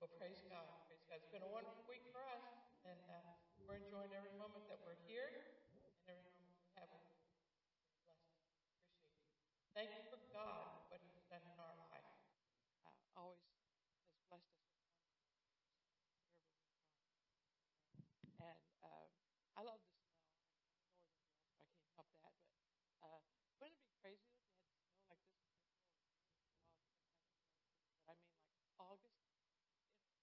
Well, praise God. Praise God. It's been a wonderful week for us, and uh, we're enjoying every moment that we're here and every moment we have with you. Blessed. Appreciate you. Thank you for God, what He's done in our life. Uh, always has blessed us with wonderful wherever we've gone. And uh, I love the snow. I'm a northern girl, so I can't help that. But uh, wouldn't it be crazy if we had snow like this in April? Well, sometimes, but I mean like August.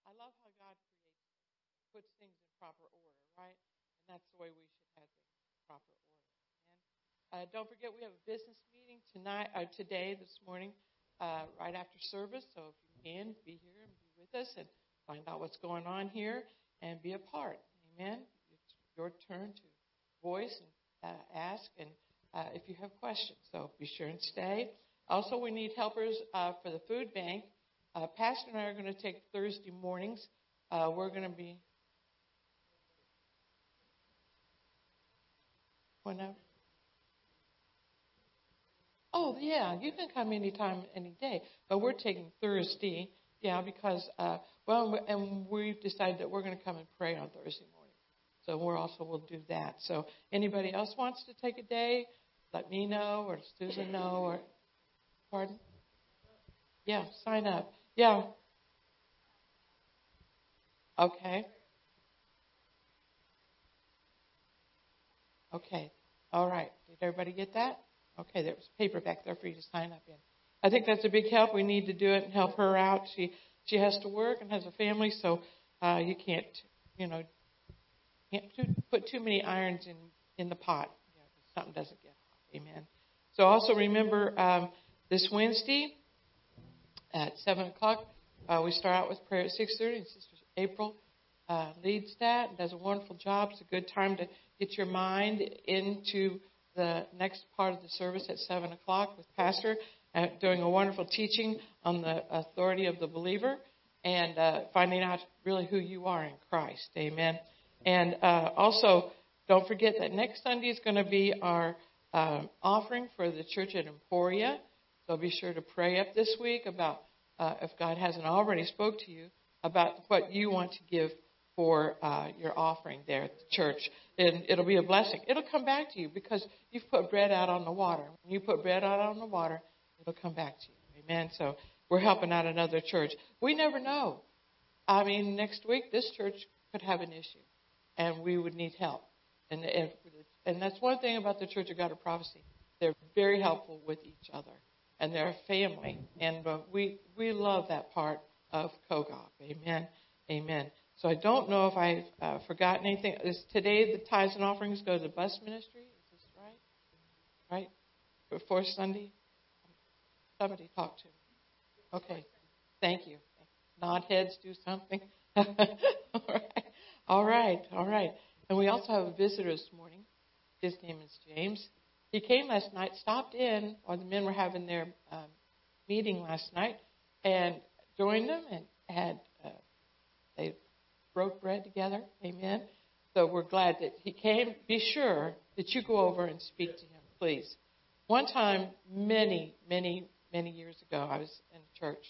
I love how God creates things, puts things in proper order, right? And that's the way we should have things in proper order. Amen. Uh, don't forget, we have a business meeting tonight, uh, today, this morning, uh, right after service. So if you can, be here and be with us and find out what's going on here and be a part. Amen. It's your turn to voice and uh, ask, and uh, if you have questions. So be sure and stay. Also, we need helpers uh, for the food bank. Uh, Pastor and I are going to take Thursday mornings. Uh, we're going to be whenever. Oh yeah, you can come anytime, any day. But we're taking Thursday, yeah, because uh, well, and we've decided that we're going to come and pray on Thursday morning. So we're also will do that. So anybody else wants to take a day, let me know or Susan know or pardon. Yeah, sign up. Yeah. Okay. Okay. All right. Did everybody get that? Okay, there there's paper back there for you to sign up in. I think that's a big help. We need to do it and help her out. She she has to work and has a family, so uh, you can't you know can't put too many irons in in the pot. You know, something doesn't get hot. Amen. So also remember um, this Wednesday at seven o'clock uh, we start out with prayer at six thirty, and Sister April uh, leads that does a wonderful job. It's a good time to get your mind into the next part of the service at 7 o'clock with Pastor uh, doing a wonderful teaching on the authority of the believer and uh, finding out really who you are in Christ. Amen. And uh, also, don't forget that next Sunday is going to be our um, offering for the church at Emporia. So be sure to pray up this week about uh, if God hasn't already spoke to you about what you want to give for uh, your offering there at the church. And it'll be a blessing. It'll come back to you because you've put bread out on the water. When you put bread out on the water, it'll come back to you. Amen. So we're helping out another church. We never know. I mean, next week this church could have an issue, and we would need help. And and, and that's one thing about the Church of God of Prophecy. They're very helpful with each other, and they're a family. And uh, we we love that part of COGOP. Amen. Amen. So I don't know if I've uh, forgotten anything. Is today the tithes and offerings go to the bus ministry? Is this right? Right? Before Sunday? Somebody talk to me. Okay. Thank you. Nod heads, do something. all right. All right. All right. And we also have a visitor this morning. His name is James. He came last night, stopped in while the men were having their um, meeting last night, and joined them and had uh, they broke bread together. Amen. So we're glad that he came. Be sure that you go over and speak to him, please. One time, many, many, many years ago, I was in church.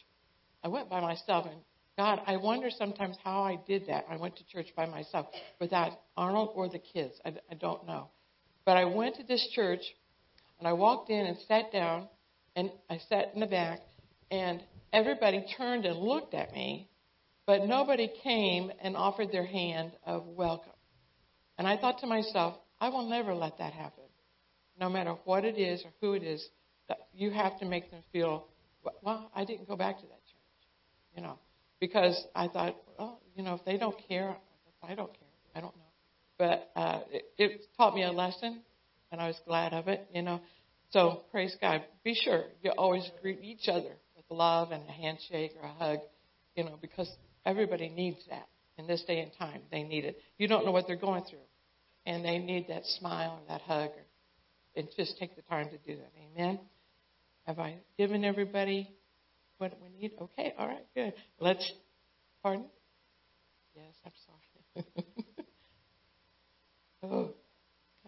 I went by myself, and God, I wonder sometimes how I did that. I went to church by myself without Arnold or the kids. I, I don't know. But I went to this church, and I walked in and sat down, and I sat in the back, and everybody turned and looked at me but nobody came and offered their hand of welcome. And I thought to myself, I will never let that happen. No matter what it is or who it is, you have to make them feel, well, I didn't go back to that church, you know, because I thought, well, you know, if they don't care, I don't care. I don't know. But uh, it, it taught me a lesson, and I was glad of it, you know. So praise God. Be sure you always greet each other with love and a handshake or a hug, you know, because Everybody needs that in this day and time. They need it. You don't know what they're going through, and they need that smile or that hug, or, and just take the time to do that. Amen. Have I given everybody what we need? Okay. All right. Good. Let's. Pardon? Yes. I'm sorry. oh.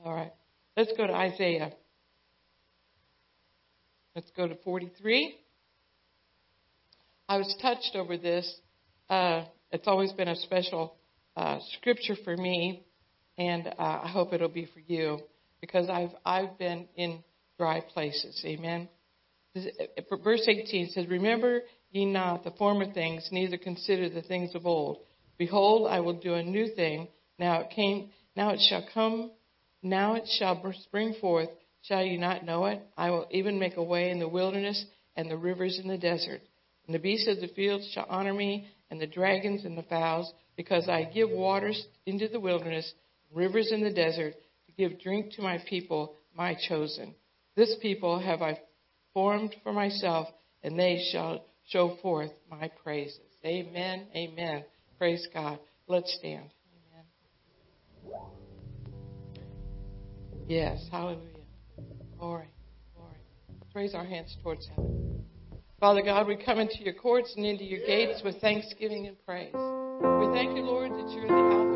All right. Let's go to Isaiah. Let's go to 43. I was touched over this uh, it's always been a special uh, scripture for me, and uh, I hope it'll be for you because I've I've been in dry places. Amen. Verse 18 says, "Remember ye not the former things, neither consider the things of old. Behold, I will do a new thing. Now it came, now it shall come, now it shall spring forth. Shall ye not know it? I will even make a way in the wilderness and the rivers in the desert. And the beasts of the field shall honor me, and the dragons and the fowls, because I give waters into the wilderness, rivers in the desert, to give drink to my people, my chosen. This people have I formed for myself, and they shall show forth my praises. Amen. Amen. Praise God. Let's stand. Amen. Yes. Hallelujah. Glory. Glory. Let's raise our hands towards heaven. Father God, we come into your courts and into your gates with thanksgiving and praise. We thank you, Lord, that you're the Alpha.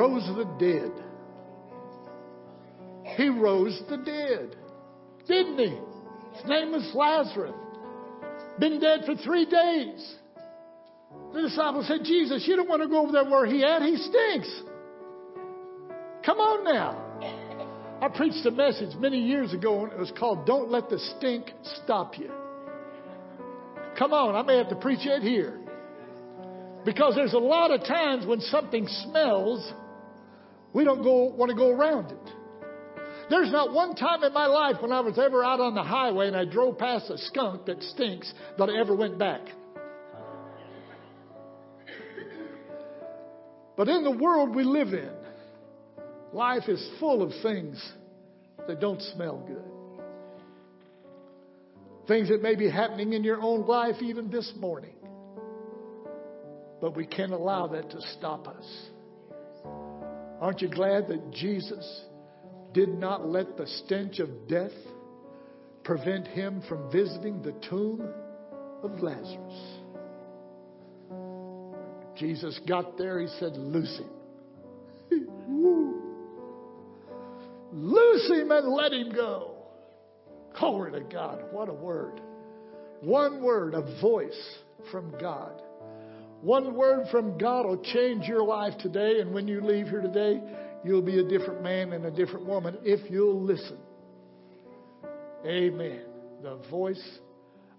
Rose the dead. He rose the dead, didn't he? His name was Lazarus. Been dead for three days. The disciples said, Jesus, you don't want to go over there where he at. He stinks. Come on now. I preached a message many years ago and it was called Don't Let the Stink Stop You. Come on, I may have to preach it here. Because there's a lot of times when something smells, we don't go, want to go around it. There's not one time in my life when I was ever out on the highway and I drove past a skunk that stinks that I ever went back. But in the world we live in, life is full of things that don't smell good. Things that may be happening in your own life even this morning. But we can't allow that to stop us. Aren't you glad that Jesus did not let the stench of death prevent him from visiting the tomb of Lazarus? Jesus got there, he said, Loose him. Loose him and let him go. Glory to God. What a word. One word, a voice from God. One word from God will change your life today, and when you leave here today, you'll be a different man and a different woman if you'll listen. Amen. The voice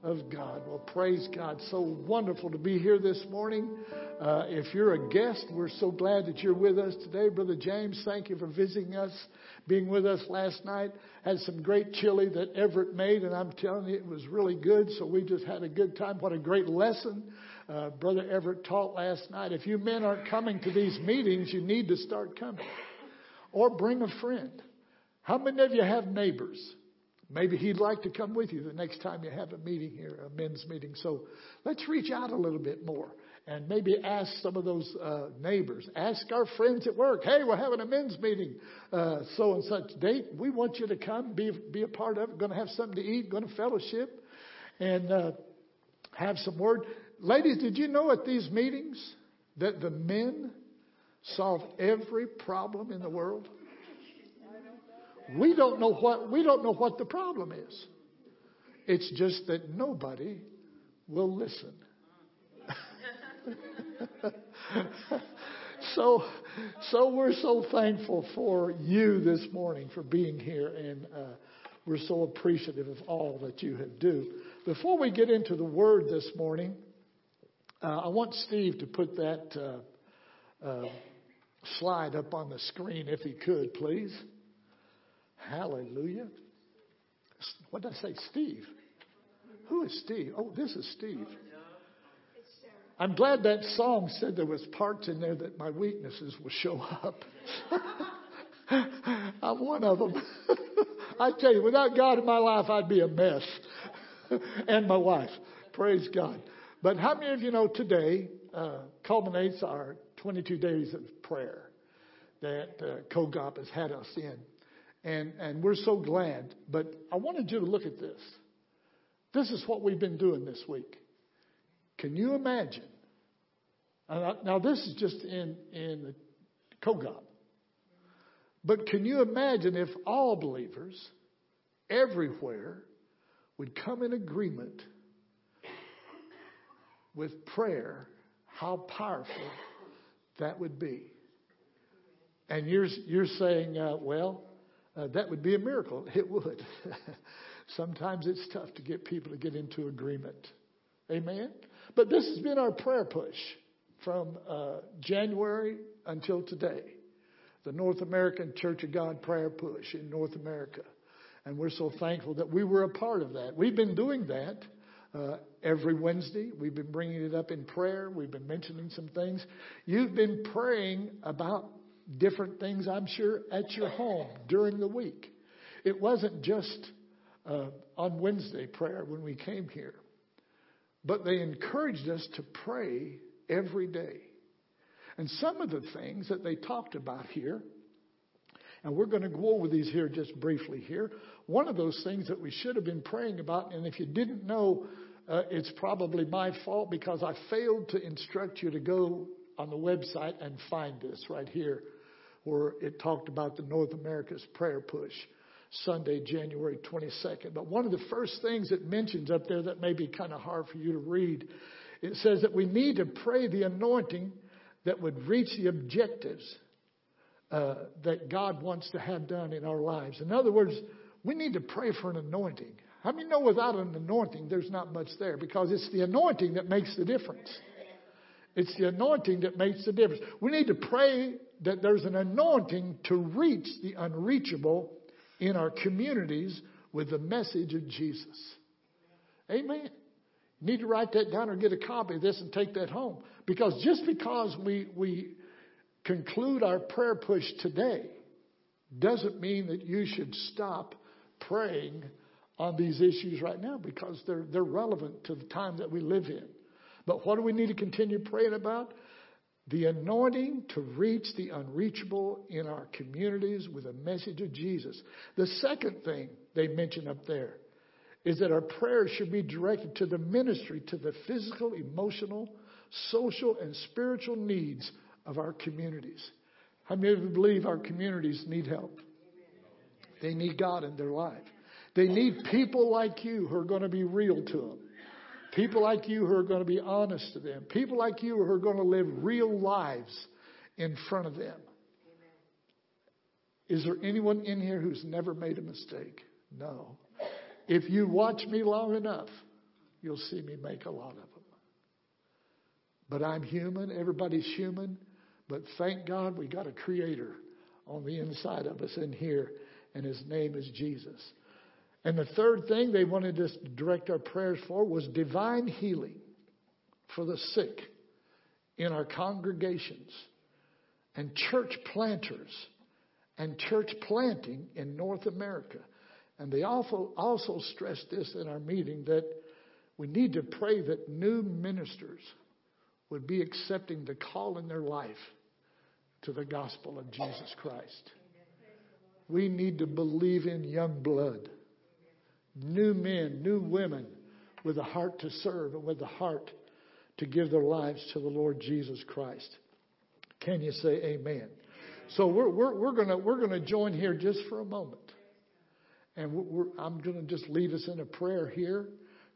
of God. Well, praise God. So wonderful to be here this morning. Uh, if you're a guest, we're so glad that you're with us today. Brother James, thank you for visiting us, being with us last night. Had some great chili that Everett made, and I'm telling you, it was really good. So we just had a good time. What a great lesson uh, Brother Everett taught last night. If you men aren't coming to these meetings, you need to start coming. Or bring a friend. How many of you have neighbors? Maybe he'd like to come with you the next time you have a meeting here, a men's meeting. So let's reach out a little bit more and maybe ask some of those uh, neighbors. Ask our friends at work, hey, we're having a men's meeting uh, so and such date. We want you to come, be, be a part of it. Going to have something to eat, going to fellowship, and uh, have some word. Ladies, did you know at these meetings that the men solve every problem in the world? We don't know what we don't know what the problem is. It's just that nobody will listen. so so we're so thankful for you this morning for being here and uh, we're so appreciative of all that you have do. Before we get into the word this morning, uh, I want Steve to put that uh, uh, slide up on the screen if he could, please. Hallelujah. What did I say? Steve. Who is Steve? Oh, this is Steve. I'm glad that song said there was parts in there that my weaknesses will show up. I'm one of them. I tell you, without God in my life, I'd be a mess. and my wife. Praise God. But how many of you know today uh, culminates our 22 days of prayer that uh, COGOP has had us in? And, and we're so glad. But I wanted you to look at this. This is what we've been doing this week. Can you imagine? Now, this is just in, in COGOP. But can you imagine if all believers everywhere would come in agreement with prayer, how powerful that would be? And you're, you're saying, uh, well, uh, that would be a miracle. It would. Sometimes it's tough to get people to get into agreement. Amen? But this has been our prayer push from uh, January until today. The North American Church of God prayer push in North America. And we're so thankful that we were a part of that. We've been doing that uh, every Wednesday. We've been bringing it up in prayer. We've been mentioning some things. You've been praying about different things, I'm sure, at your home during the week. It wasn't just uh, on Wednesday prayer when we came here, but they encouraged us to pray every day. And some of the things that they talked about here, and we're going to go over these here just briefly here. One of those things that we should have been praying about, and if you didn't know, uh, it's probably my fault because I failed to instruct you to go on the website and find this right here. where it talked about the North America's prayer push, Sunday, January 22nd. But one of the first things it mentions up there that may be kind of hard for you to read, it says that we need to pray the anointing that would reach the objectives uh, that God wants to have done in our lives. In other words, we need to pray for an anointing. How many know without an anointing, there's not much there? Because it's the anointing that makes the difference. It's the anointing that makes the difference. We need to pray that there's an anointing to reach the unreachable in our communities with the message of Jesus. Amen. You need to write that down or get a copy of this and take that home. Because just because we, we conclude our prayer push today doesn't mean that you should stop praying on these issues right now because they're, they're relevant to the time that we live in. But what do we need to continue praying about? The anointing to reach the unreachable in our communities with a message of Jesus. The second thing they mention up there is that our prayers should be directed to the ministry, to the physical, emotional, social, and spiritual needs of our communities. Of you believe our communities need help? They need God in their life. They need people like you who are going to be real to them. People like you who are going to be honest to them. People like you who are going to live real lives in front of them. Is there anyone in here who's never made a mistake? No. If you watch me long enough, you'll see me make a lot of them. But I'm human. Everybody's human. But thank God we got a creator on the inside of us in here, and his name is Jesus. And the third thing they wanted us to direct our prayers for was divine healing for the sick in our congregations and church planters and church planting in North America. And they also, also stressed this in our meeting that we need to pray that new ministers would be accepting the call in their life to the gospel of Jesus Christ. We need to believe in young blood, new men, new women with a heart to serve and with a heart to give their lives to the Lord Jesus Christ. Can you say amen? So we're, we're, we're going we're gonna join here just for a moment. And I'm going to just lead us in a prayer here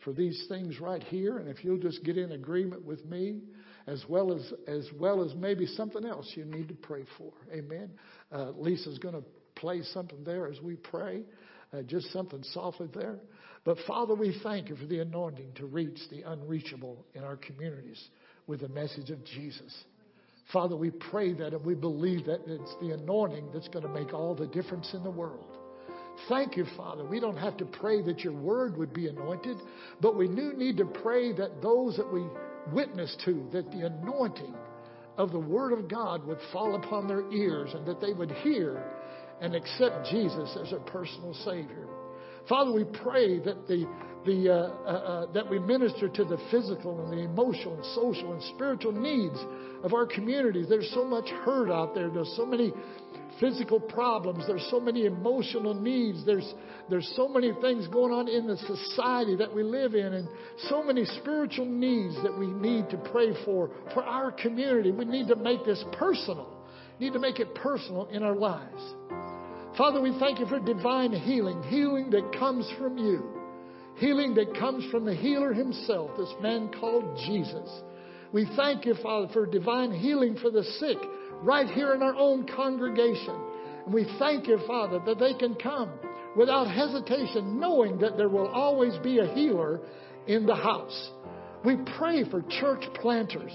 for these things right here. And if you'll just get in agreement with me, as well as as well as maybe something else you need to pray for. Amen. Uh, Lisa's going to play something there as we pray, uh, just something softly there. But Father, we thank you for the anointing to reach the unreachable in our communities with the message of Jesus. Father, we pray that and we believe that it's the anointing that's going to make all the difference in the world. Thank you, Father. We don't have to pray that your word would be anointed, but we do need to pray that those that we witness to, that the anointing of the word of God would fall upon their ears and that they would hear and accept Jesus as their personal Savior. Father, we pray that the the, uh, uh, uh, that we minister to the physical and the emotional and social and spiritual needs of our communities. There's so much hurt out there. There's so many physical problems. There's so many emotional needs. There's, there's so many things going on in the society that we live in and so many spiritual needs that we need to pray for, for our community. We need to make this personal. We need to make it personal in our lives. Father, we thank you for divine healing, healing that comes from you. Healing that comes from the healer himself, this man called Jesus. We thank you, Father, for divine healing for the sick right here in our own congregation. And we thank you, Father, that they can come without hesitation, knowing that there will always be a healer in the house. We pray for church planters,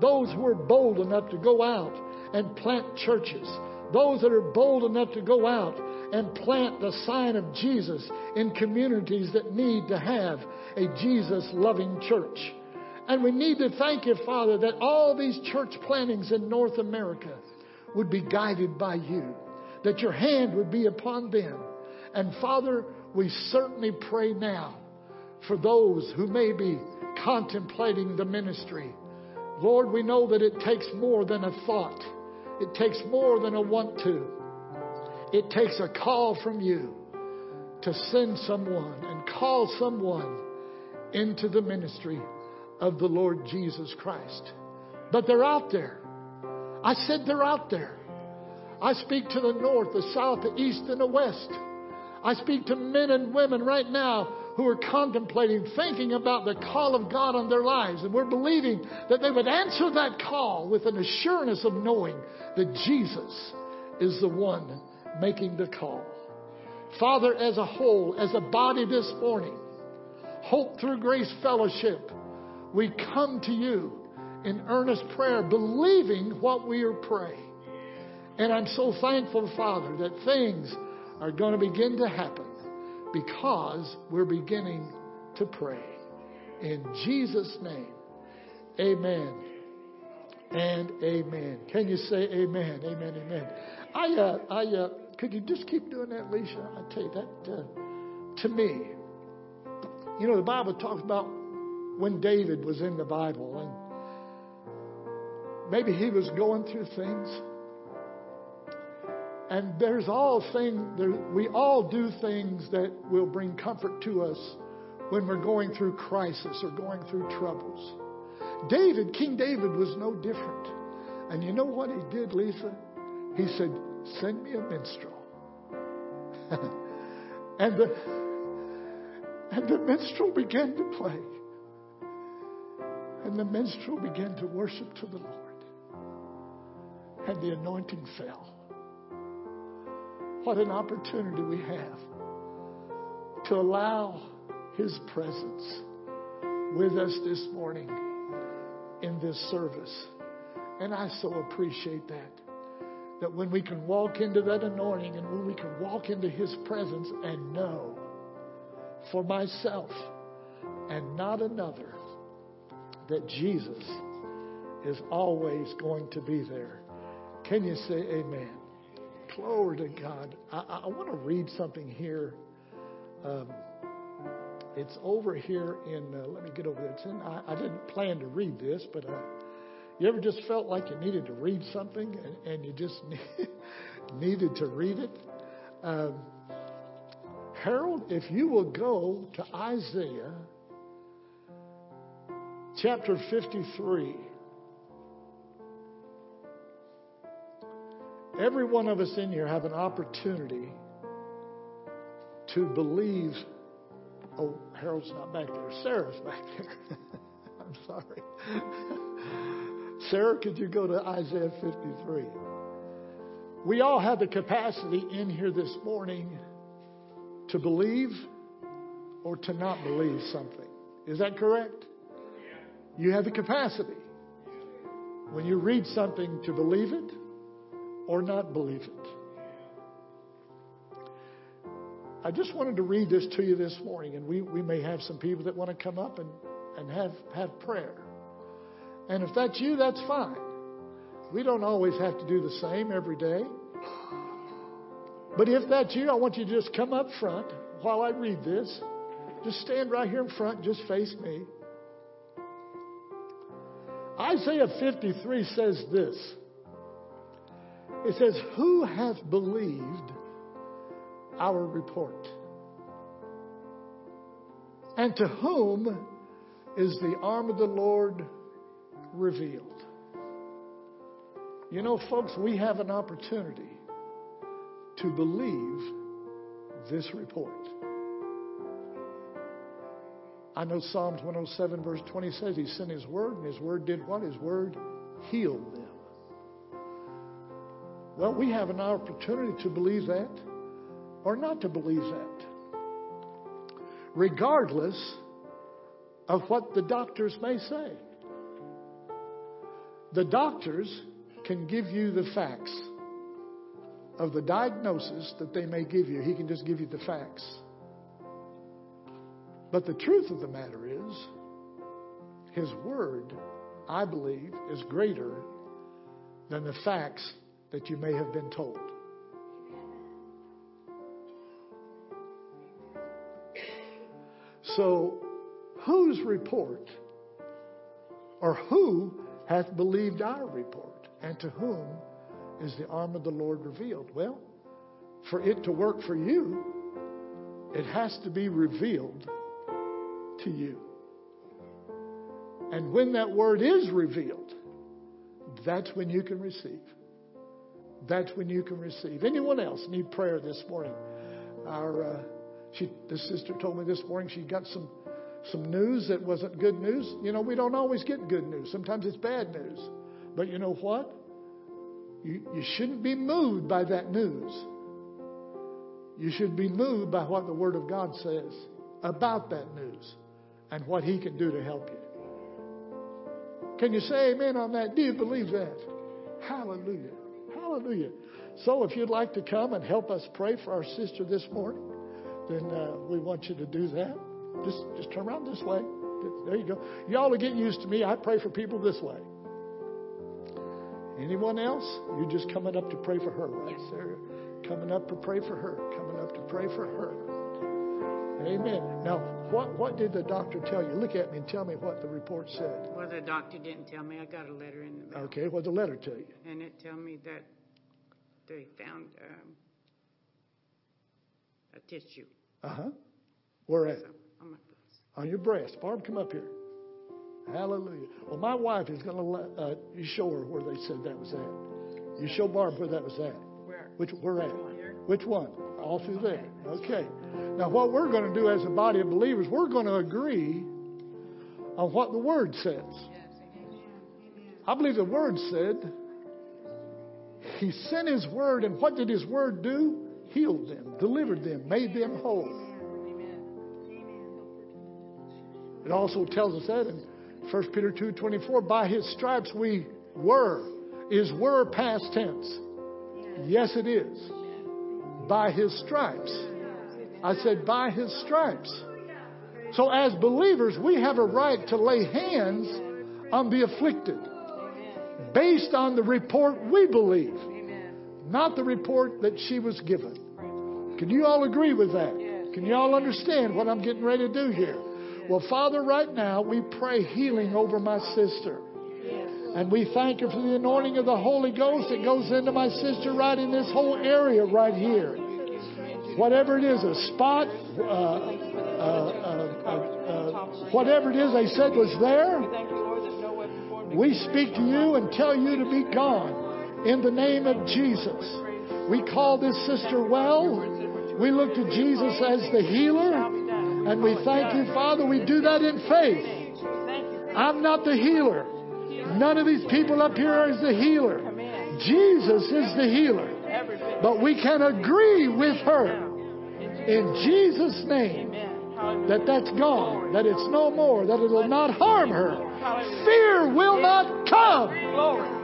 those who are bold enough to go out and plant churches, those that are bold enough to go out and plant the sign of Jesus in communities that need to have a Jesus loving church. And we need to thank you, Father, that all these church plantings in North America would be guided by you, that your hand would be upon them. And Father, we certainly pray now for those who may be contemplating the ministry. Lord, we know that it takes more than a thought. It takes more than a want to. It takes a call from you to send someone and call someone into the ministry of the Lord Jesus Christ. But they're out there. I said they're out there. I speak to the north, the south, the east, and the west. I speak to men and women right now who are contemplating, thinking about the call of God on their lives. And we're believing that they would answer that call with an assurance of knowing that Jesus is the one making the call. Father, as a whole, as a body this morning, Hope Thru Grace Fellowship, we come to you in earnest prayer, believing what we are praying. And I'm so thankful, Father, that things are going to begin to happen because we're beginning to pray. In Jesus' name, amen and amen. Can you say amen? Amen, amen. I, uh, I, uh, could you just keep doing that, Lisa? I tell you that, uh, to me, you know, the Bible talks about when David was in the Bible and maybe he was going through things. And there's all thing there, we all do things that will bring comfort to us when we're going through crisis or going through troubles. David, King David was no different. And you know what he did, Lisa? He said, "Send me a minstrel." and the and the minstrel began to play. And the minstrel began to worship to the Lord. And the anointing fell. What an opportunity we have to allow His presence with us this morning in this service. And I so appreciate that. That when we can walk into that anointing and when we can walk into His presence and know for myself and not another that Jesus is always going to be there. Can you say amen? Glory to God. I, I want to read something here. Um, it's over here in, uh, let me get over there. It's in, I, I didn't plan to read this, but uh, you ever just felt like you needed to read something and, and you just needed to read it? Um, Harold, if you will go to Isaiah chapter 53. Every one of us in here have an opportunity to believe. Oh, Harold's not back there. Sarah's back there. I'm sorry. Sarah, could you go to Isaiah 53? We all have the capacity in here this morning to believe or to not believe something. Is that correct? You have the capacity when you read something to believe it or not believe it. I just wanted to read this to you this morning, and we, we may have some people that want to come up and, and have, have prayer. And if that's you, that's fine. We don't always have to do the same every day. But if that's you, I want you to just come up front while I read this. Just stand right here in front, just face me. Isaiah 53 says this It says, Who hath believed our report? And to whom is the arm of the Lord revealed? You know, folks, we have an opportunity to believe this report. I know Psalms 107, verse 20 says He sent His word, and His word did what? His word healed them. Well, we have an opportunity to believe that or not to believe that. Regardless of what the doctors may say. The doctors can give you the facts of the diagnosis that they may give you. He can just give you the facts. But the truth of the matter is, His Word, I believe, is greater than the facts that you may have been told. So, whose report or who hath believed our report, and to whom is the arm of the Lord revealed? Well, for it to work for you, it has to be revealed to you. And when that word is revealed, that's when you can receive. that's when you can receive. Anyone else need prayer this morning? Our uh, she, the sister told me this morning she got some some news that wasn't good news. You know, we don't always get good news. Sometimes it's bad news. But you know what? You, you shouldn't be moved by that news. You should be moved by what the Word of God says about that news and what He can do to help you. Can you say amen on that? Do you believe that? Hallelujah. Hallelujah. So if you'd like to come and help us pray for our sister this morning, then uh, we want you to do that. Just, just turn around this way. There you go. Y'all are getting used to me. I pray for people this way. Anyone else? You're just coming up to pray for her, right, Sarah? Coming up to pray for her. Coming up to pray for her. Amen. Now, what, what did the doctor tell you? Look at me and tell me what the report said. Well, the doctor didn't tell me. I got a letter in the mail, Okay, what did the letter tell you? and it tell me that they found um, a tissue. Uh huh. Where at? So on my breast. On your breast. Barb, come up here. Hallelujah. Well, my wife is going to let uh, you show her where they said that was at. You show Barb where that was at. Where? Which where at? Which one? All through there. Okay. Now, what we're going to do as a body of believers, we're going to agree on what the Word says. I believe the Word said He sent His Word, and what did His Word do? Healed them, delivered them, made them whole. It also tells us that in 1 Peter 2.24, by His stripes we were. Is were past tense? Yes, it is. By His stripes. I said, by His stripes. So as believers, we have a right to lay hands on the afflicted based on the report we believe, not the report that she was given. Can you all agree with that? Can you all understand what I'm getting ready to do here? Well, Father, right now we pray healing over my sister. And we thank you for the anointing of the Holy Ghost that goes into my sister right in this whole area right here. Whatever it is, a spot, uh, uh, uh, uh, whatever it is they said was there, we speak to you and tell you to be gone in the name of Jesus. We call this sister well. We look to Jesus as the healer. And we thank you, Father. We do that in faith. I'm not the healer. None of these people up here is the healer. Jesus is the healer. But we can agree with her in Jesus' name that that's gone, that it's no more, that it will not harm her. Fear will not come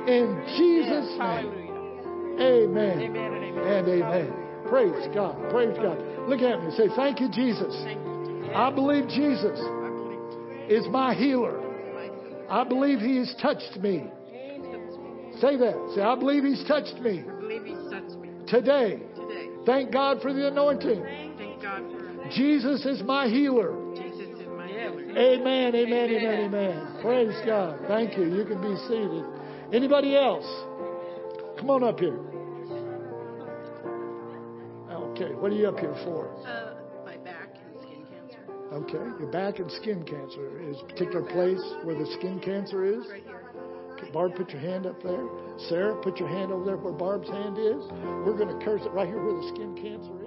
in Jesus' name. Amen. and amen. Praise God. Praise God. Look at me. Say, Thank you, Jesus. I believe Jesus is my healer. I believe He has touched me. Say that. Say, I believe He's touched me I believe He's touched me today. today. Thank God for the anointing. Thank God Jesus is my healer. Jesus is my healer. Amen, amen, amen, amen. Praise God. Thank you. You can be seated. Anybody else? Come on up here. Okay, what are you up here for? Uh, Okay, your back and skin cancer is a particular place where the skin cancer is. Barb, put your hand up there. Sarah, put your hand over there where Barb's hand is. We're going to curse it right here where the skin cancer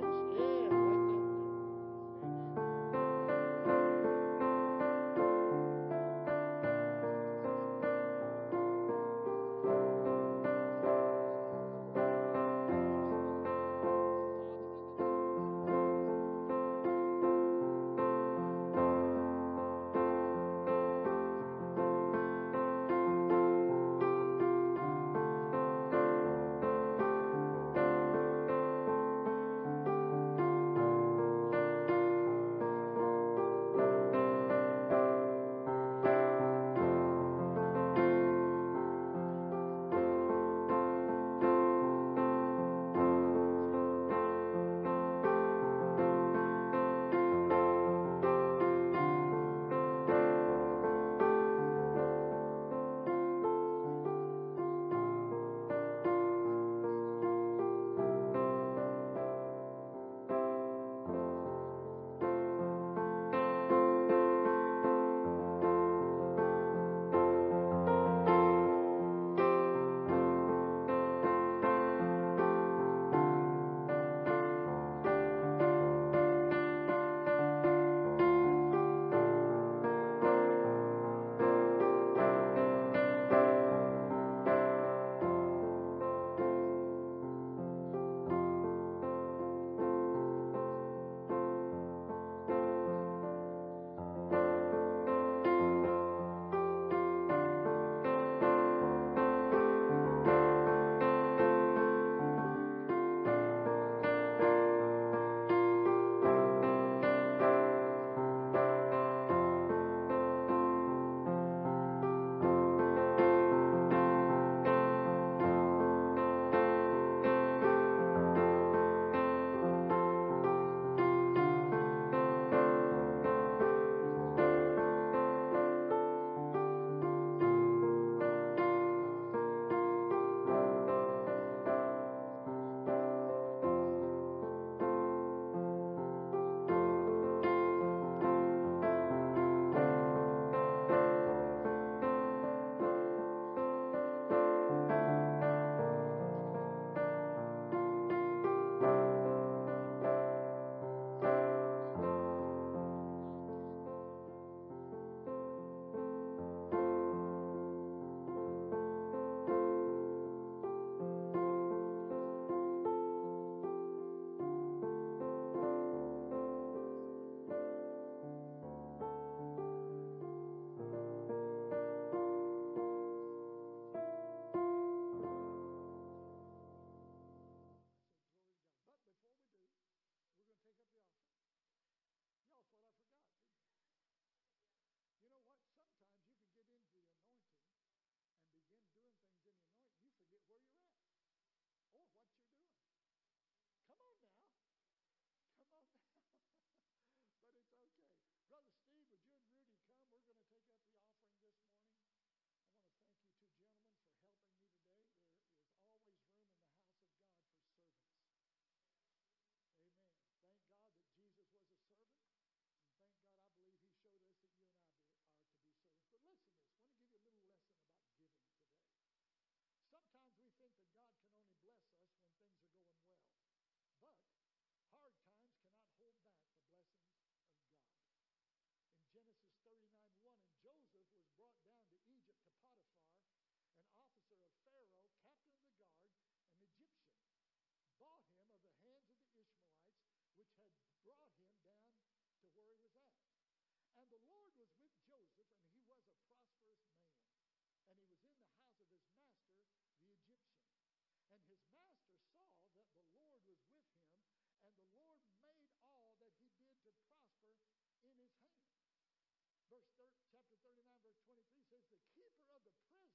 Verse thir- chapter 39, verse 23 says, The keeper of the prison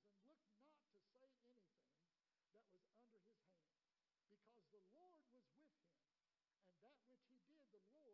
looked not to say anything that was under his hand, because the Lord was with him, and that which he did, the Lord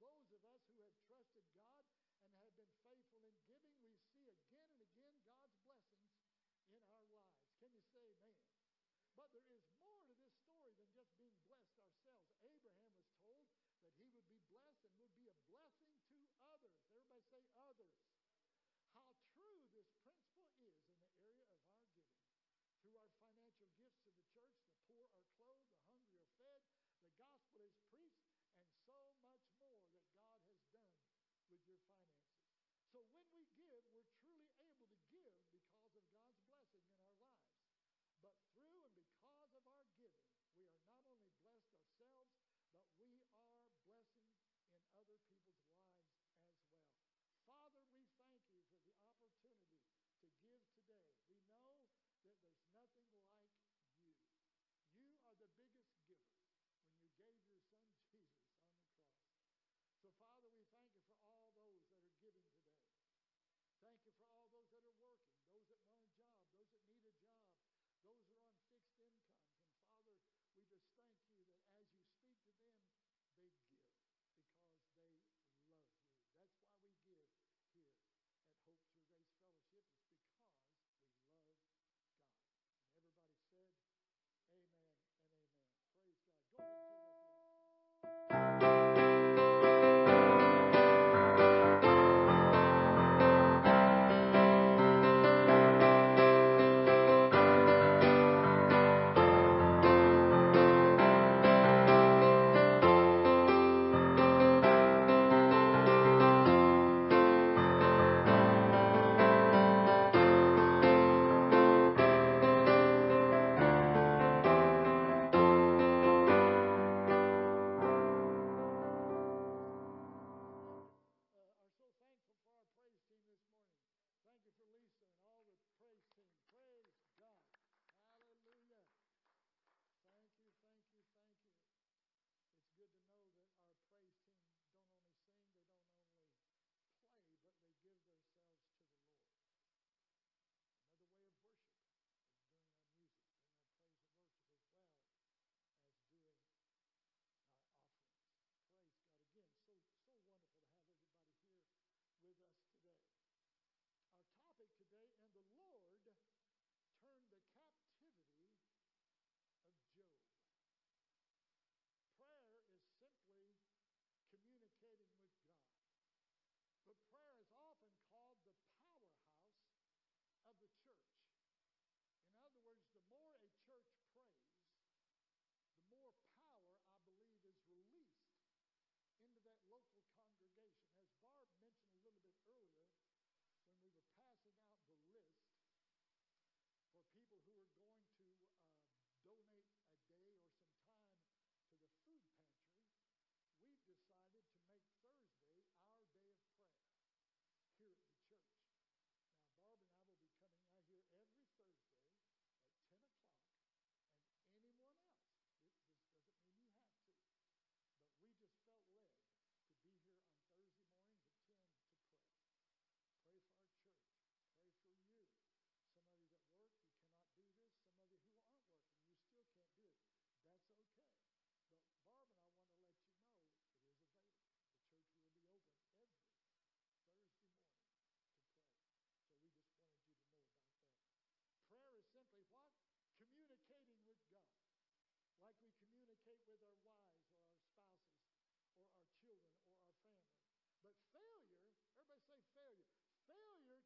those of us who have trusted God and have been faithful in giving, we see again and again God's blessings in our lives. Can you say amen? But there is more to this story than just being blessed ourselves. Abraham was told that he would be blessed and would be a blessing to others. Everybody say others. So when we give, we're truly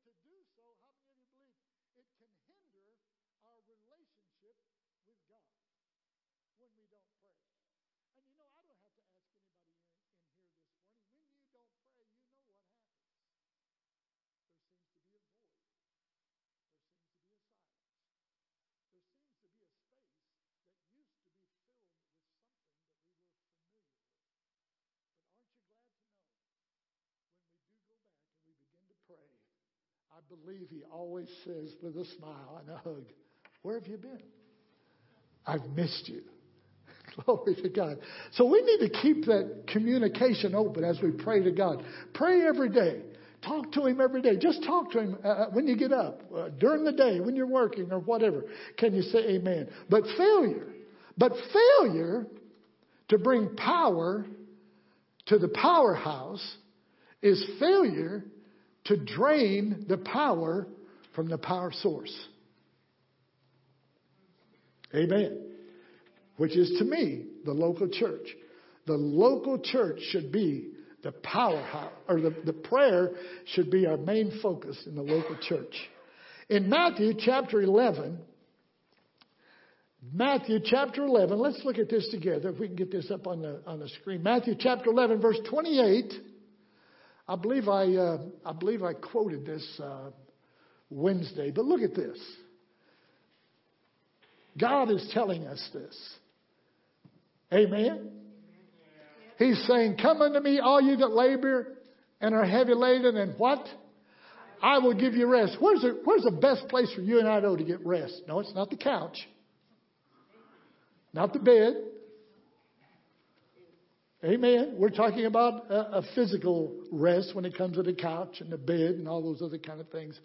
to do so, how many of you believe it can hinder our relationship with God when we don't pray? And you know, I don't have to ask anybody in, in here this morning. When you don't pray, you know what happens. There seems to be a void. There seems to be a silence. There seems to be a space that used to be filled with something that we were familiar with. But aren't you glad to know when we do go back and we begin to pray, I believe he always says with a smile and a hug, Where have you been? I've missed you. Glory to God. So we need to keep that communication open as we pray to God. Pray every day. Talk to Him every day. Just talk to Him uh, when you get up, uh, during the day, when you're working or whatever. Can you say amen? But failure, but failure to bring power to the powerhouse is failure to drain the power from the power source. Amen. Which is to me the local church. The local church should be the powerhouse, or the, the prayer should be our main focus in the local church. In Matthew chapter 11, Matthew chapter 11, let's look at this together if we can get this up on the, on the screen. Matthew chapter 11, verse 28. I believe I, uh, I believe I quoted this uh, Wednesday, but look at this. God is telling us this. Amen. He's saying, Come unto me, all you that labor and are heavy laden, and what? I will give you rest. Where's the, where's the best place for you and I know to get rest? No, it's not the couch, not the bed. Amen. We're talking about a, a physical rest when it comes to the couch and the bed and all those other kind of things.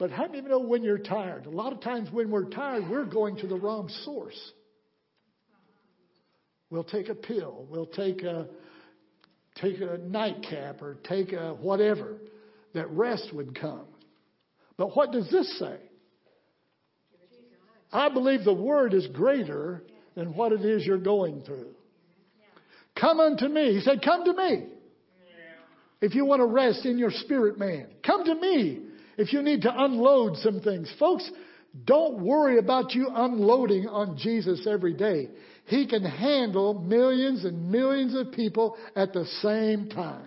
But how of you know when you're tired? A lot of times when we're tired, we're going to the wrong source. We'll take a pill. We'll take a take a nightcap or take a whatever that rest would come. But what does this say? I believe the word is greater than what it is you're going through. Come unto me. He said, Come to me. If you want to rest in your spirit, man, come to me. If you need to unload some things, folks, don't worry about you unloading on Jesus every day. He can handle millions and millions of people at the same time.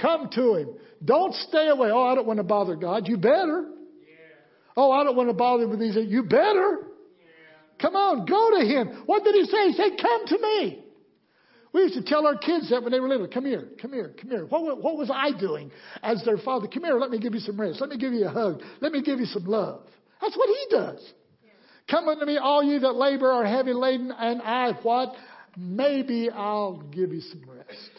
Come to Him. Don't stay away. Oh, I don't want to bother God. You better. Oh, I don't want to bother with these. You better. Come on, go to Him. What did He say? He said, Come to me. We used to tell our kids that when they were little. Come here, come here, come here. What, what was I doing as their father? Come here, let me give you some rest. Let me give you a hug. Let me give you some love. That's what He does. Come unto me, all you that labor are heavy laden, and I what? Maybe I'll give you some rest.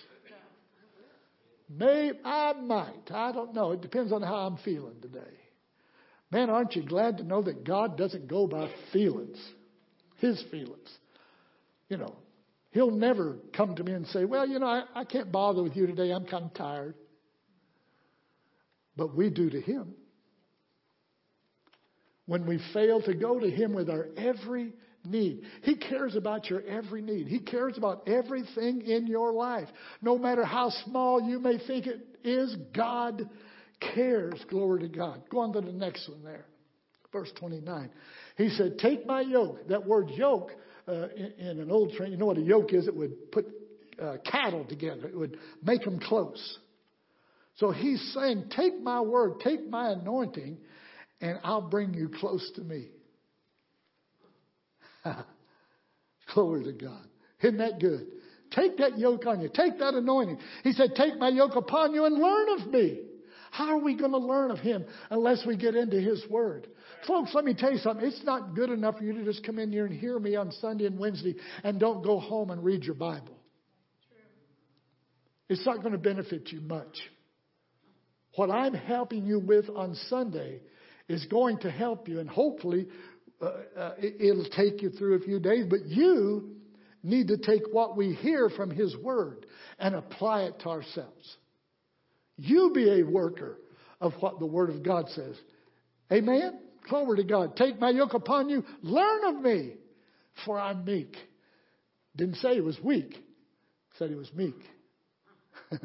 Maybe I might. I don't know. It depends on how I'm feeling today. Man, aren't you glad to know that God doesn't go by feelings, His feelings? You know, He'll never come to me and say, Well, you know, I, I can't bother with you today. I'm kind of tired. But we do to Him when we fail to go to Him with our every need. He cares about your every need. He cares about everything in your life. No matter how small you may think it is, God cares. Glory to God. Go on to the next one there. Verse 29. He said, Take my yoke. That word yoke uh, in, in, an old train, you know what a yoke is? It would put uh, cattle together, it would make them close. So he's saying, Take my word, take my anointing, and I'll bring you close to me. Glory to God. Isn't that good? Take that yoke on you. Take that anointing. He said, Take my yoke upon you and learn of me. How are we going to learn of him unless we get into his word? Folks, let me tell you something. It's not good enough for you to just come in here and hear me on Sunday and Wednesday and don't go home and read your Bible. It's not going to benefit you much. What I'm helping you with on Sunday is going to help you, and hopefully uh, uh, it, will take you through a few days. But you need to take what we hear from His Word and apply it to ourselves. You be a worker of what the Word of God says. Amen? Glory to God. Take my yoke upon you. Learn of me, for I'm meek. Didn't say he was weak, said he was meek.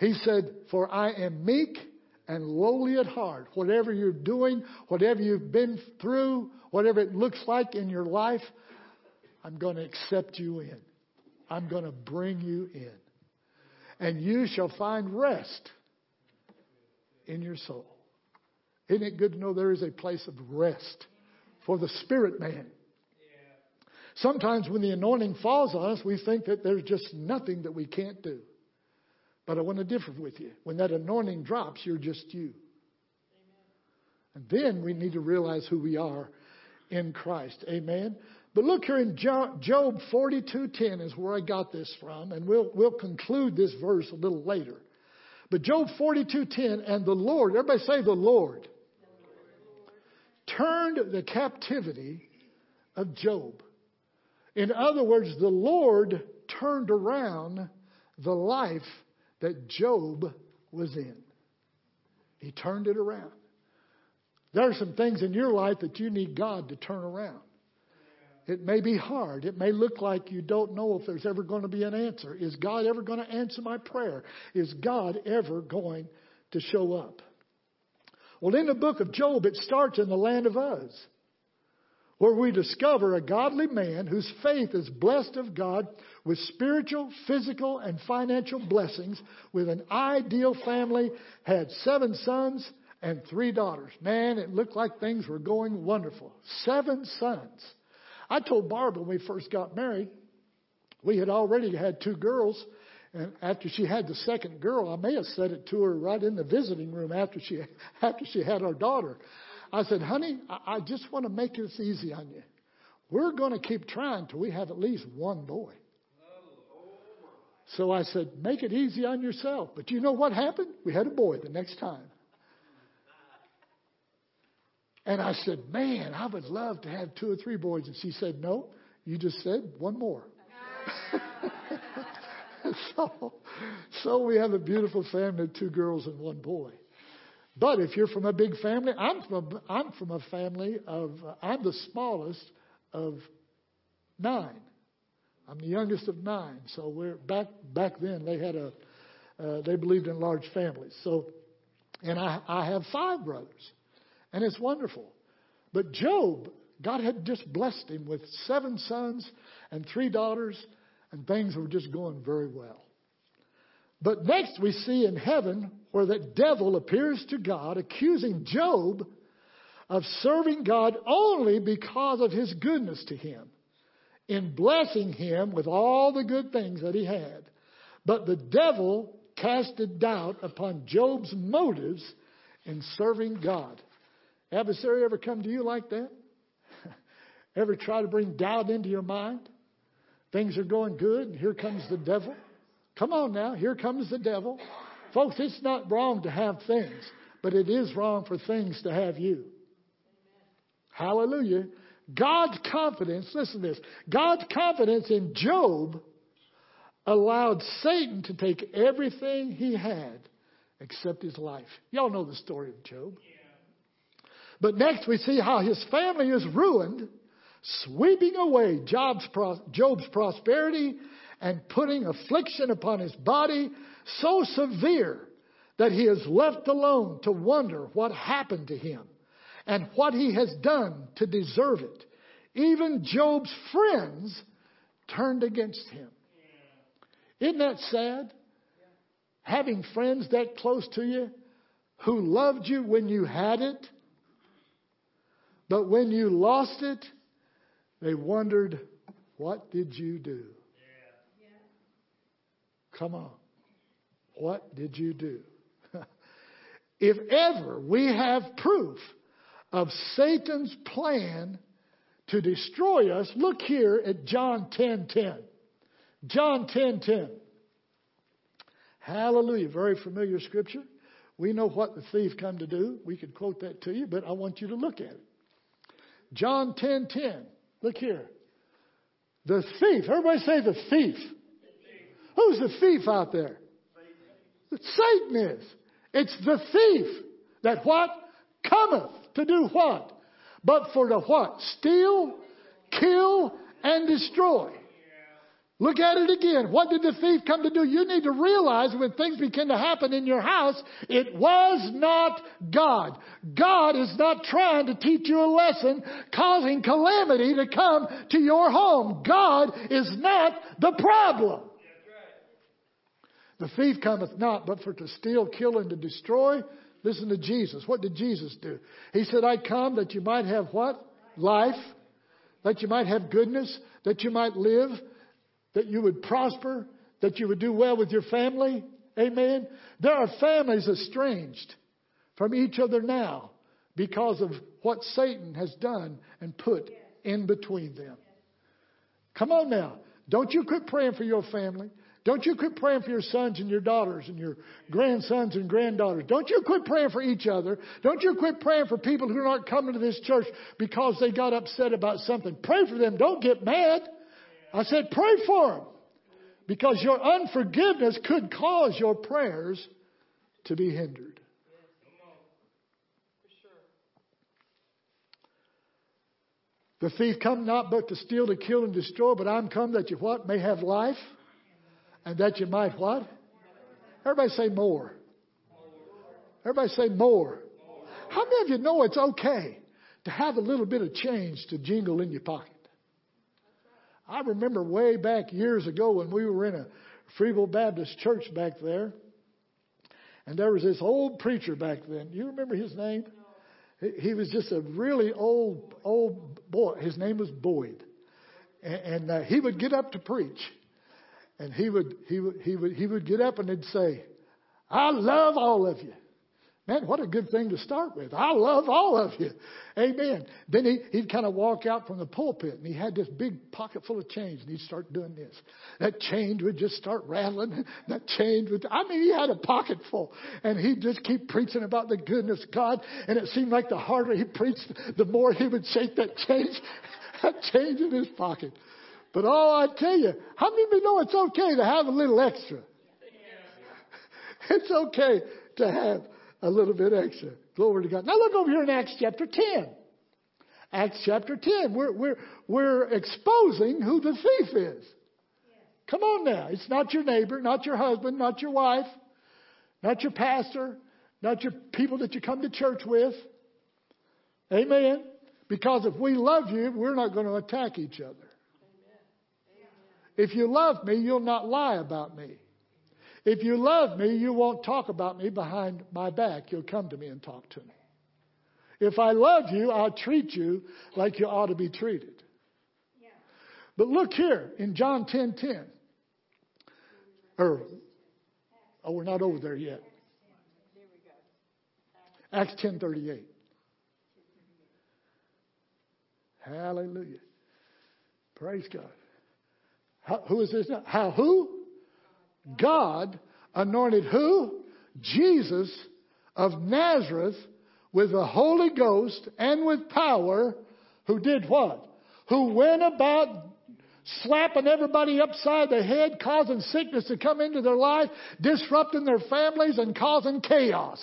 He said, For I am meek and lowly at heart. Whatever you're doing, whatever you've been through, whatever it looks like in your life, I'm going to accept you in. I'm going to bring you in. And you shall find rest in your soul. Isn't it good to know there is a place of rest for the spirit man? Sometimes when the anointing falls on us, we think that there's just nothing that we can't do. But I want to differ with you. When that anointing drops, you're just you. And then we need to realize who we are in Christ. Amen. But look here in Job 42:10 is where I got this from, and we'll we'll conclude this verse a little later. But Job 42:10 and the Lord, everybody say the Lord, turned the captivity of Job. In other words, the Lord turned around the life that Job was in. He turned it around. There are some things in your life that you need God to turn around. It may be hard. It may look like you don't know if there's ever going to be an answer. Is God ever going to answer my prayer? Is God ever going to show up? Well, in the book of Job, it starts in the land of Uz, where we discover a godly man whose faith is blessed of God with spiritual, physical, and financial blessings, with an ideal family, had seven sons and three daughters. Man, it looked like things were going wonderful. Seven sons. I told Barb when we first got married, we had already had two girls. And after she had the second girl, I may have said it to her right in the visiting room after she after she had our daughter. I said, "Honey, I, I just want to make this easy on you. We're going to keep trying till we have at least one boy." So I said, "Make it easy on yourself." But you know what happened? We had a boy the next time. And I said, Man, I would love to have two or three boys. And she said, No, you just said one more. so, so we have a beautiful family of two girls and one boy. But if you're from a big family, I'm from a, I'm from a family of, uh, I'm the smallest of nine. I'm the youngest of nine. So we're back back then they had a uh, they believed in large families. So, and I I have five brothers, and it's wonderful. But Job, God had just blessed him with seven sons and three daughters, and things were just going very well. But next we see in heaven where the devil appears to God, accusing Job of serving God only because of his goodness to him, in blessing him with all the good things that he had. But the devil casted doubt upon Job's motives in serving God. Adversary ever come to you like that? ever try to bring doubt into your mind? Things are going good, and here comes the devil. Come on now, here comes the devil. Folks, it's not wrong to have things, but it is wrong for things to have you. Hallelujah. God's confidence, listen to this God's confidence in Job allowed Satan to take everything he had except his life. Y'all know the story of Job. But next we see how his family is ruined, sweeping away Job's, Job's prosperity and putting affliction upon his body so severe that he is left alone to wonder what happened to him and what he has done to deserve it. Even Job's friends turned against him. Isn't that sad? Having friends that close to you who loved you when you had it, but when you lost it, they wondered, what did you do? Come on. What did you do? if ever we have proof of Satan's plan to destroy us, look here at John 10:10. 10. John 10:10. 10. Hallelujah. Very familiar scripture. We know what the thief come to do. We could quote that to you, but I want you to look at it. John 10:10. 10. Look here. The thief. Everybody say the thief. Who's the thief out there? Satan is. It's the thief that what? Cometh to do what? But for the what? Steal, kill, and destroy. Look at it again. What did the thief come to do? You need to realize when things begin to happen in your house, it was not God. God is not trying to teach you a lesson, causing calamity to come to your home. God is not the problem. The thief cometh not but for to steal, kill, and to destroy. Listen to Jesus. What did Jesus do? He said, I come that you might have what? Life. That you might have goodness. That you might live. That you would prosper. That you would do well with your family. Amen. There are families estranged from each other now because of what Satan has done and put in between them. Come on now. Don't you quit praying for your family. Don't you quit praying for your sons and your daughters and your grandsons and granddaughters. Don't you quit praying for each other. Don't you quit praying for people who aren't coming to this church because they got upset about something. Pray for them. Don't get mad. I said pray for them. Because your unforgiveness could cause your prayers to be hindered. The thief come not but to steal, to kill, and destroy, but I'm come that you what? May have life, and that you might what? Everybody say more. Everybody say more. How many of you know it's okay to have a little bit of change to jingle in your pocket? I remember way back years ago when we were in a Freeville Baptist church back there, and there was this old preacher back then. You remember his name? He- was just a really old, old boy. His name was Boyd. And, and uh, he would get up to preach. And he would, he would, he would, he would get up and he'd say, I love all of you. Man, what a good thing to start with. I love all of you. Amen. Then he, he'd kind of walk out from the pulpit and he had this big pocket full of change and he'd start doing this. That change would just start rattling. That change would, I mean, he had a pocket full and he'd just keep preaching about the goodness of God. And it seemed like the harder he preached, the more he would shake that change, that change in his pocket. But all I tell you, how many of you know it's okay to have a little extra? It's okay to have a little bit extra. Glory to God. Now look over here in Acts chapter 10. Acts chapter 10. We're, we're, we're exposing who the thief is. Come on now. It's not your neighbor, not your husband, not your wife, not your pastor, not your people that you come to church with. Amen. Because if we love you, we're not going to attack each other. If you love me, you'll not lie about me. If you love me, you won't talk about me behind my back. You'll come to me and talk to me. If I love you, I'll treat you like you ought to be treated. But look here in John 10 10. Or, oh, we're not over there yet. Acts ten thirty eight. Hallelujah. Praise God. How, who is this now? How who? God anointed who? Jesus of Nazareth with the Holy Ghost and with power, who did what? Who went about slapping everybody upside the head, causing sickness to come into their life, disrupting their families, and causing chaos.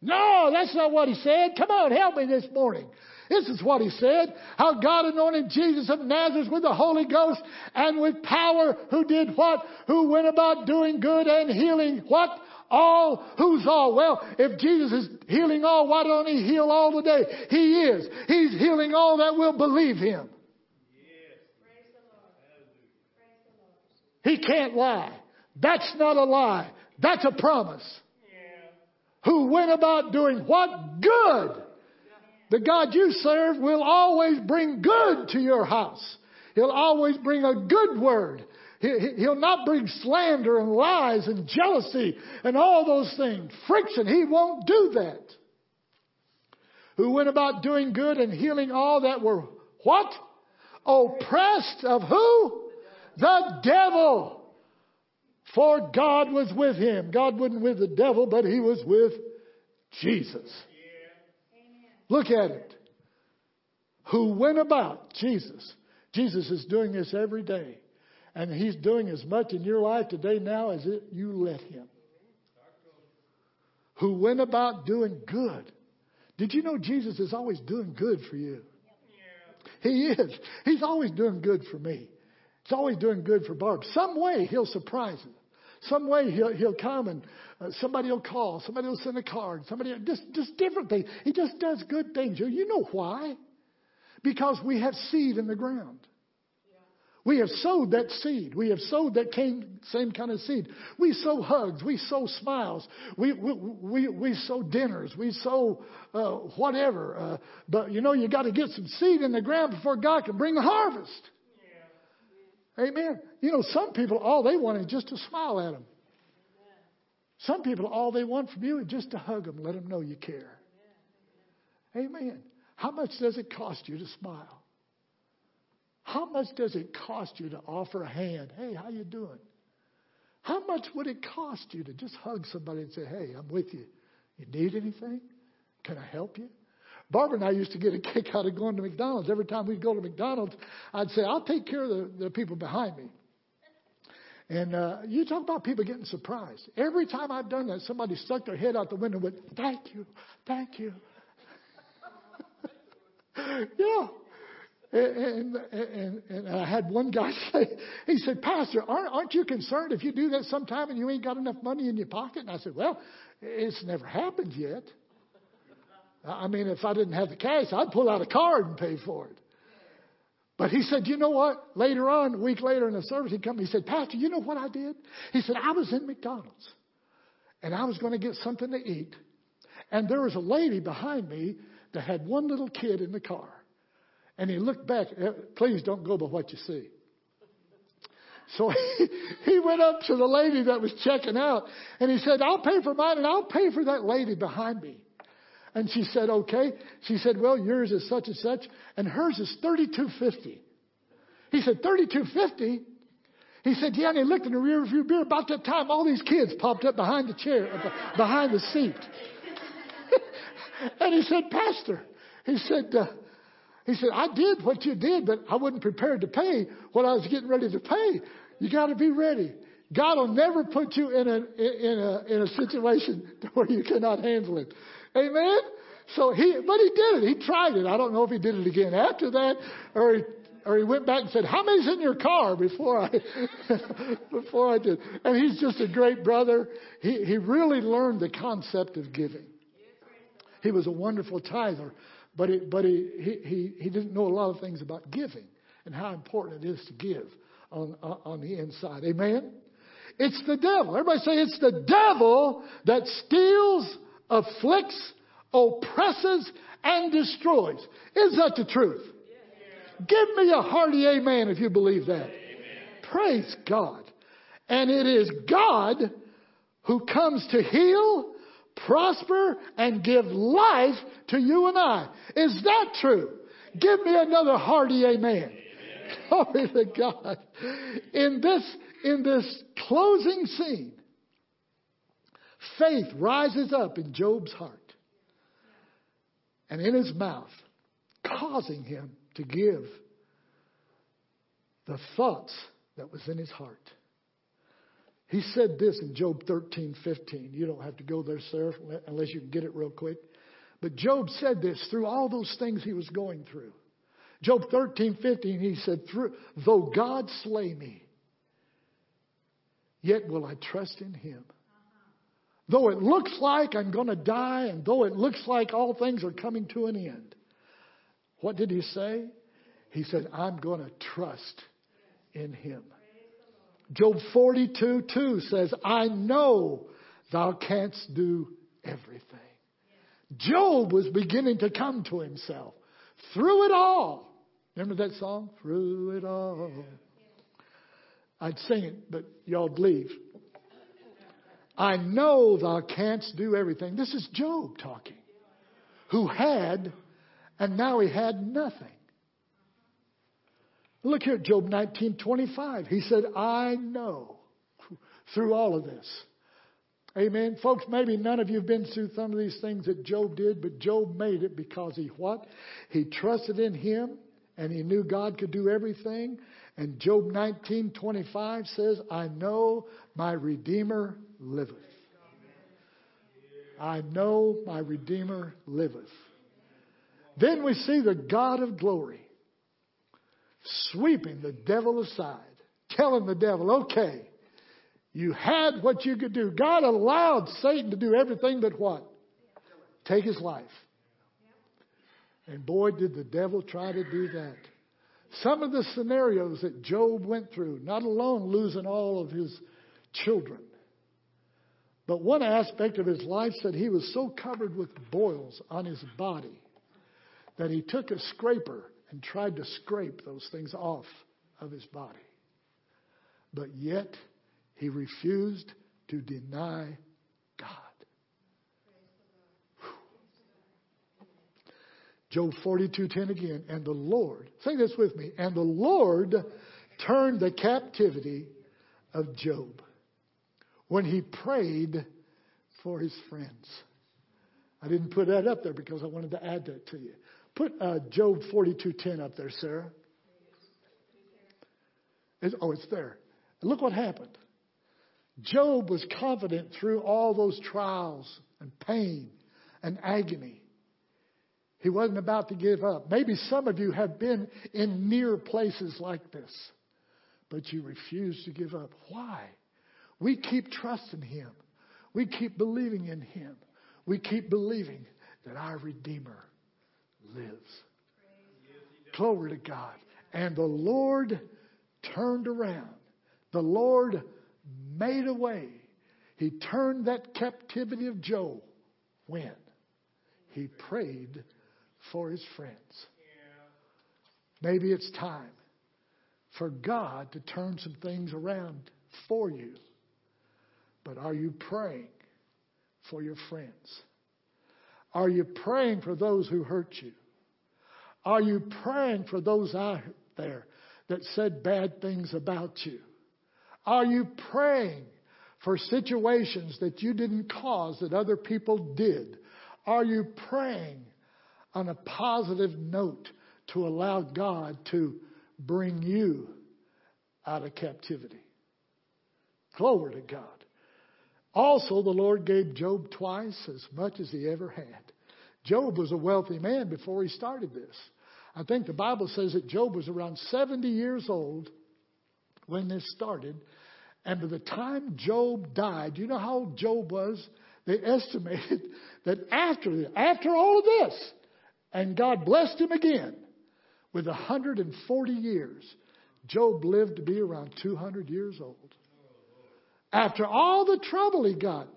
No, that's not what he said. Come on, help me this morning. This is what he said. How God anointed Jesus of Nazareth with the Holy Ghost and with power, who did what? Who went about doing good and healing what? All. Who's all? Well, if Jesus is healing all, why don't he heal all today? He is. He's healing all that will believe him. He can't lie. That's not a lie. That's a promise. Yeah. Who went about doing what? Good. The God you serve will always bring good to your house. He'll always bring a good word. He- he- He'll not bring slander and lies and jealousy and all those things. Friction. He won't do that. Who went about doing good and healing all that were what? Oppressed of who? The devil. For God was with him. God wasn't with the devil, but he was with Jesus. Look at it. Who went about, Jesus. Jesus is doing this every day. And he's doing as much in your life today now as it, you let him. Who went about doing good. Did you know Jesus is always doing good for you? He is. He's always doing good for me. He's always doing good for Barb. Some way he'll surprise her. Some way he'll, he'll come and uh, somebody will call, somebody will send a card, somebody just just different things. He just does good things. You know why? Because we have seed in the ground. We have sowed that seed. We have sowed that same kind of seed. We sow hugs. We sow smiles. We, we, we, we sow dinners. We sow uh, whatever. Uh, but you know, you got to get some seed in the ground before God can bring the harvest. Amen. You know, some people, all they want is just to smile at them. Some people, all they want from you is just to hug them, let them know you care. Amen. How much does it cost you to smile? How much does it cost you to offer a hand? Hey, how you doing? How much would it cost you to just hug somebody and say, "Hey, I'm with you. You need anything? Can I help you?" Barbara and I used to get a kick out of going to McDonald's. Every time we'd go to McDonald's, I'd say, "I'll take care of the, the people behind me." And uh, you talk about people getting surprised. Every time I've done that, somebody stuck their head out the window and went, "Thank you, thank you." yeah. And, and, and I had one guy say, he said, Pastor, aren't, aren't you concerned if you do that sometime and you ain't got enough money in your pocket? And I said, well, it's never happened yet. I mean, if I didn't have the cash, I'd pull out a card and pay for it. But he said, you know what? Later on, a week later in the service, he come. He said, Pastor, you know what I did? He said, I was in McDonald's and I was going to get something to eat. And there was a lady behind me that had one little kid in the car. And he looked back. "Eh, Please don't go by what you see. So he, he went up to the lady that was checking out and he said, I'll pay for mine and I'll pay for that lady behind me. And she said, okay. She said, well, yours is such and such and hers is 3250. He said, 3250? He said, yeah, and he looked in the rear view mirror. About that time, all these kids popped up behind the chair, uh, behind the seat. and he said, Pastor, he said, uh, he said, I did what you did, but I wasn't prepared to pay what I was getting ready to pay. You got to be ready. God will never put you in a, in a, in a situation where you cannot handle it. Amen? So he, but he did it. He tried it. I don't know if he did it again after that or he, or he went back and said, how many's in your car before I, before I did. And he's just a great brother. He, he really learned the concept of giving. He was a wonderful tither, but, it, but he, he, he, he didn't know a lot of things about giving and how important it is to give on on the inside. Amen? It's the devil. Everybody say it's the devil that steals, afflicts, oppresses, and destroys. Is that the truth? Give me a hearty amen if you believe that. Praise God. And it is God who comes to heal, prosper, and give life to you and I. Is that true? Give me another hearty amen. Glory to God. In this, in this closing scene, faith rises up in Job's heart and in his mouth, causing him to give the thoughts that was in his heart. He said this in Job 13, 15. You don't have to go there, sir, unless you can get it real quick. But Job said this through all those things he was going through. Job 13, 15, he said, Though God slay me, yet will I trust in him. Though it looks like I'm going to die, and though it looks like all things are coming to an end, what did he say? He said, I'm going to trust in him. Job 42 2 says, I know thou canst do everything. Job was beginning to come to himself through it all. Remember that song? Through it all. I'd sing it, but y'all'd leave. I know thou canst do everything. This is Job talking, who had, and now he had nothing. Look here at Job 19:25. He said, "I know." Through all of this. Amen. Folks, maybe none of you have been through some of these things that Job did, but Job made it because he what? He trusted in him and he knew God could do everything. And Job 19:25 says, "I know my redeemer liveth." I know my redeemer liveth. Then we see the God of glory sweeping the devil aside telling the devil, okay, you had what you could do. God allowed Satan to do everything but what? Take his life. And boy, did the devil try to do that. Some of the scenarios that Job went through, not alone losing all of his children, but one aspect of his life said he was so covered with boils on his body that he took a scraper and tried to scrape those things off of his body. But yet, he refused to deny God. Job 42:10 again, and the Lord, say this with me, and the Lord turned the captivity of Job when he prayed for his friends. I didn't put that up there because I wanted to add that to you. Put uh, Job 42:10 up there, Sarah. It's, oh, it's there. And look what happened. Job was confident through all those trials and pain and agony. He wasn't about to give up. Maybe some of you have been in near places like this, but you refuse to give up. Why? We keep trusting Him. We keep believing in Him. We keep believing that our Redeemer lives. Glory to God. And the Lord turned around. The Lord made a way. He turned that captivity of Job when he prayed for his friends. Maybe it's time for God to turn some things around for you. But are you praying for your friends? Are you praying for those who hurt you? Are you praying for those out there that said bad things about you? Are you praying for situations that you didn't cause that other people did? Are you praying on a positive note to allow God to bring you out of captivity? Glory to God. Also, the Lord gave Job twice as much as he ever had. Job was a wealthy man before he started this. I think the Bible says that Job was around 70 years old when this started. And by the time Job died, you know how old Job was? They estimated that after, after all of this, and God blessed him again with 140 years, Job lived to be around 200 years old. After all the trouble he got,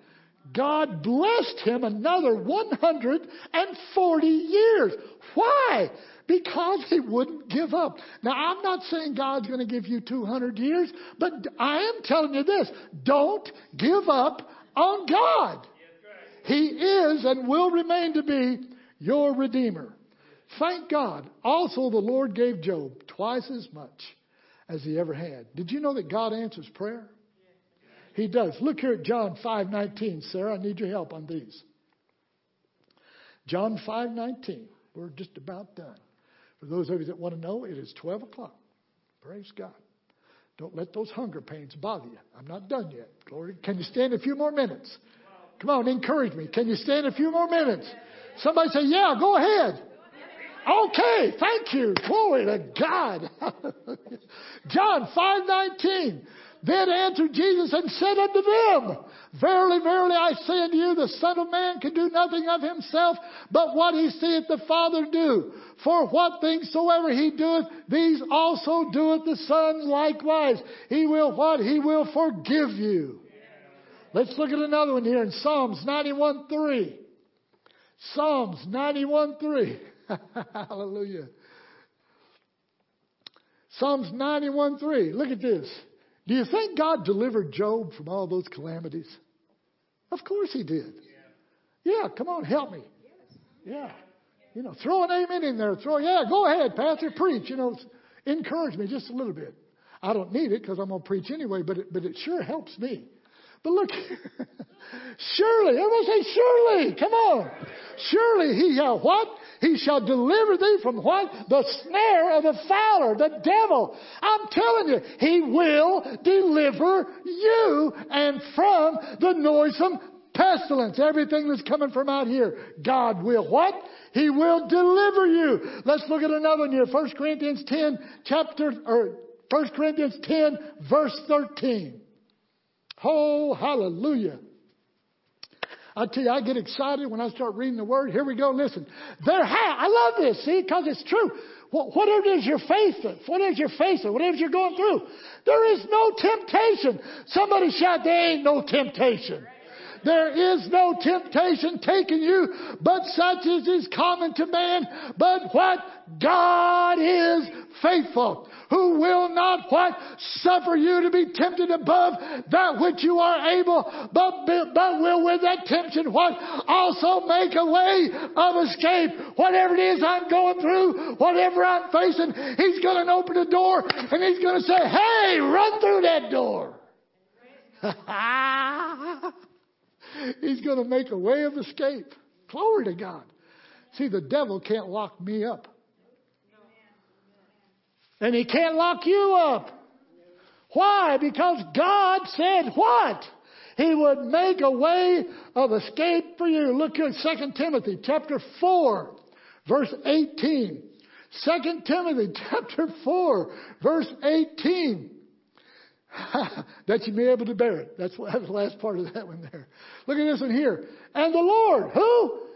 God blessed him another 140 years. Why? Because he wouldn't give up. Now, I'm not saying God's going to give you 200 years, but I am telling you this don't give up on God. He is and will remain to be your Redeemer. Thank God. Also, the Lord gave Job twice as much as he ever had. Did you know that God answers prayer? He does. Look here at John 5:19, Sarah. I need your help on these. John 5:19. We're just about done. For those of you that want to know, it is 12 o'clock. Praise God. Don't let those hunger pains bother you. I'm not done yet. Glory. Can you stand a few more minutes? Come on, encourage me. Can you stand a few more minutes? Somebody say, "Yeah, go ahead." Okay, thank you. Glory to God. John 5:19. Then answered Jesus and said unto them, Verily, verily, I say unto you, the Son of Man can do nothing of himself, but what he seeth the Father do. For what things soever he doeth, these also doeth the Son likewise. He will what? He will forgive you. Let's look at another one here in Psalms 91 3. Psalms 91 3. Hallelujah. Psalms 91 3. Look at this. Do you think God delivered Job from all those calamities? Of course he did. Yeah, come on, help me. Yeah. You know, throw an amen in there. Throw, yeah, go ahead, Pastor, preach. You know, encourage me just a little bit. I don't need it because I'm going to preach anyway, but it, but it sure helps me. But look, surely, everyone say surely, come on. Surely he shall what? He shall deliver thee from what? The snare of the fowler, the devil. I'm telling you, he will deliver you and from the noisome pestilence. Everything that's coming from out here. God will what? He will deliver you. Let's look at another one here. 1 Corinthians 10, chapter, or 1 Corinthians 10, verse 13. Oh, hallelujah. I tell you, I get excited when I start reading the word. Here we go. Listen. There I love this, see, because it's true. Whatever it is you're facing, whatever you're facing, whatever you're going through, there is no temptation. Somebody shout, there ain't no temptation. There is no temptation taking you, but such as is common to man. But what? God is faithful, who will not what? Suffer you to be tempted above that which you are able, but, but will with that temptation what? Also make a way of escape. Whatever it is I'm going through, whatever I'm facing, He's going to open the door and He's going to say, hey, run through that door. He's going to make a way of escape. Glory to God. See, the devil can't lock me up. And he can't lock you up. Why? Because God said what? He would make a way of escape for you. Look at 2 Timothy chapter 4, verse 18. 2 Timothy chapter 4, verse 18. that you may be able to bear it. That's, the last part of that one there. Look at this one here. And the Lord, who?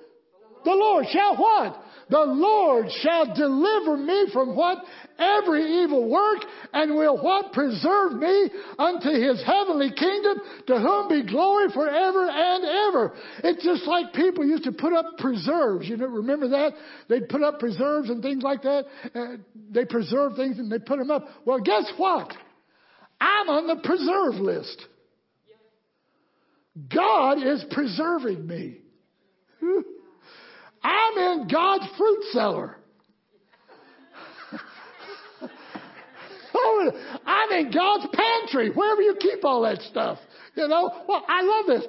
The Lord shall what? The Lord shall deliver me from what? Every evil work and will what? Preserve me unto his heavenly kingdom to whom be glory forever and ever. It's just like people used to put up preserves. You know, remember that? They'd put up preserves and things like that. Uh, they preserve things and they put them up. Well, guess what? I'm on the preserve list. God is preserving me. I'm in God's fruit cellar. Oh, I'm in God's pantry, wherever you keep all that stuff. You know, well, I love this.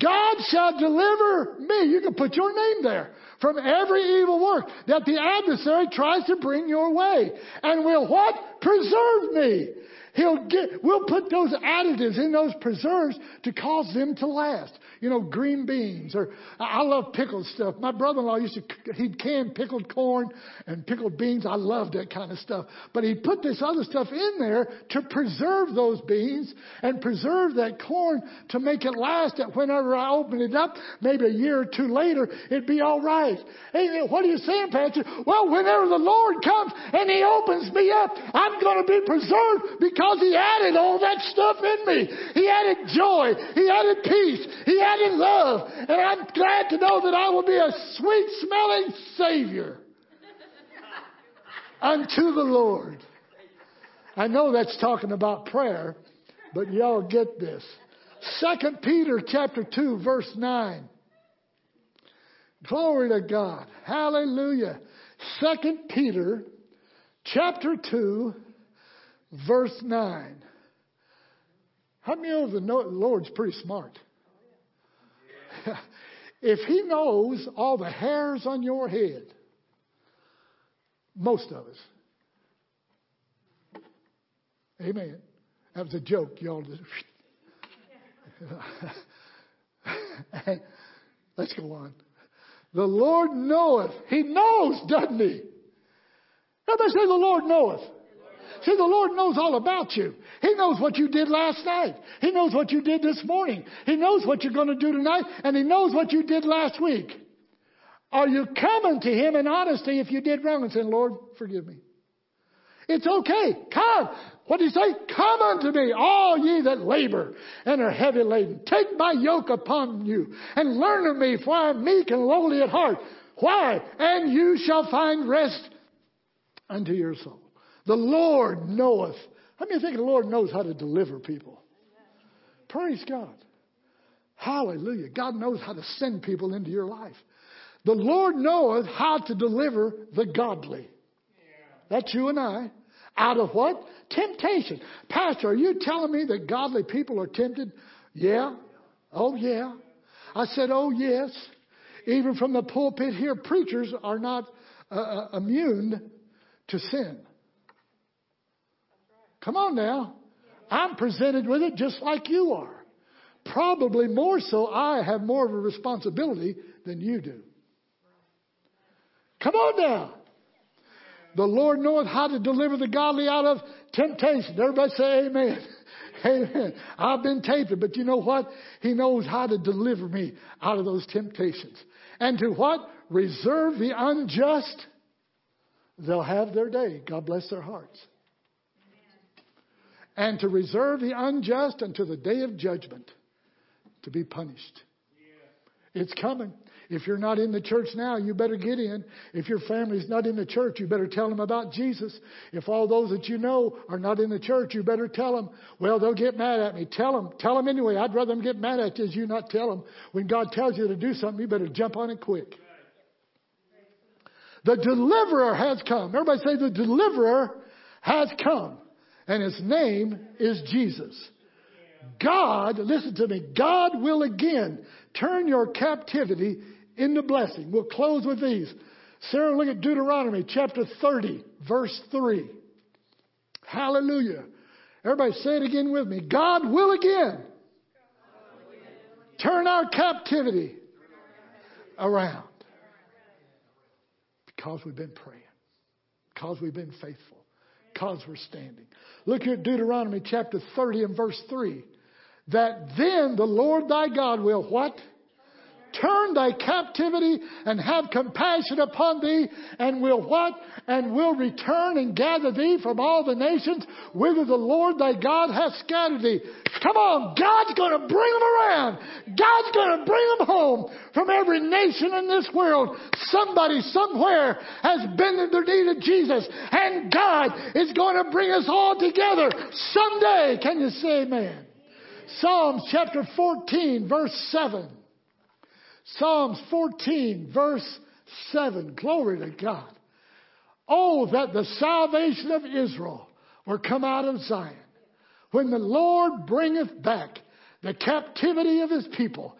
God shall deliver me. You can put your name there from every evil work that the adversary tries to bring your way, and will what? Preserve me. He'll get, we'll put those additives in those preserves to cause them to last. You know, green beans or I love pickled stuff. My brother-in-law used to, he'd can pickled corn and pickled beans. I love that kind of stuff. But he put this other stuff in there to preserve those beans and preserve that corn to make it last that whenever I open it up, maybe a year or two later, it'd be all right. Hey, what are you saying, Pastor? Well, whenever the Lord comes and he opens me up, I'm going to be preserved because he added all that stuff in me. He added joy. He added peace. He added love. And I'm glad to know that I will be a sweet smelling Savior unto the Lord. I know that's talking about prayer, but y'all get this. Second Peter chapter 2 verse 9. Glory to God. Hallelujah. Second Peter chapter 2 verse 9. How many of the know the Lord's pretty smart? if He knows all the hairs on your head, most of us. Amen. That was a joke, y'all. Just Let's go on. The Lord knoweth. He knows, doesn't He? Everybody say, The Lord knoweth. See, the Lord knows all about you. He knows what you did last night. He knows what you did this morning. He knows what you're going to do tonight, and He knows what you did last week. Are you coming to Him in honesty if you did wrong and saying, Lord, forgive me? It's okay. Come. What did he say? Come unto me, all ye that labor and are heavy laden. Take my yoke upon you and learn of me, for I am meek and lowly at heart. Why? And you shall find rest unto your soul. The Lord knoweth. How many think the Lord knows how to deliver people? Praise God. Hallelujah. God knows how to send people into your life. The Lord knoweth how to deliver the godly. That's you and I. Out of what? Temptation. Pastor, are you telling me that godly people are tempted? Yeah. Oh, yeah. I said, oh, yes. Even from the pulpit here, preachers are not uh, uh, immune to sin. Come on now. I'm presented with it just like you are. Probably more so, I have more of a responsibility than you do. Come on now. The Lord knoweth how to deliver the godly out of temptation. Everybody say amen. Amen. I've been tempted, but you know what? He knows how to deliver me out of those temptations. And to what? Reserve the unjust. They'll have their day. God bless their hearts. And to reserve the unjust until the day of judgment to be punished. It's coming. If you're not in the church now, you better get in. If your family's not in the church, you better tell them about Jesus. If all those that you know are not in the church, you better tell them. Well, they'll get mad at me. Tell them. Tell them anyway. I'd rather them get mad at you as you not tell them. When God tells you to do something, you better jump on it quick. The deliverer has come. Everybody say the deliverer has come. And his name is Jesus. God, listen to me, God will again turn your captivity into blessing. We'll close with these. Sarah, look at Deuteronomy chapter 30, verse 3. Hallelujah. Everybody say it again with me. God will again turn our captivity around. Because we've been praying. Because we've been faithful. Because we're standing. Look here at Deuteronomy chapter 30 and verse 3. That then the Lord thy God will what? Turn thy captivity and have compassion upon thee and will what? And will return and gather thee from all the nations whither the Lord thy God hath scattered thee. Come on, God's to bring them around. God's to bring them home from every nation in this world. Somebody somewhere has been in the need of Jesus and God is going to bring us all together someday. Can you say amen? Psalms chapter 14 verse 7. Psalms 14 verse 7. Glory to God. Oh, that the salvation of Israel were come out of Zion. When the Lord bringeth back the captivity of his people,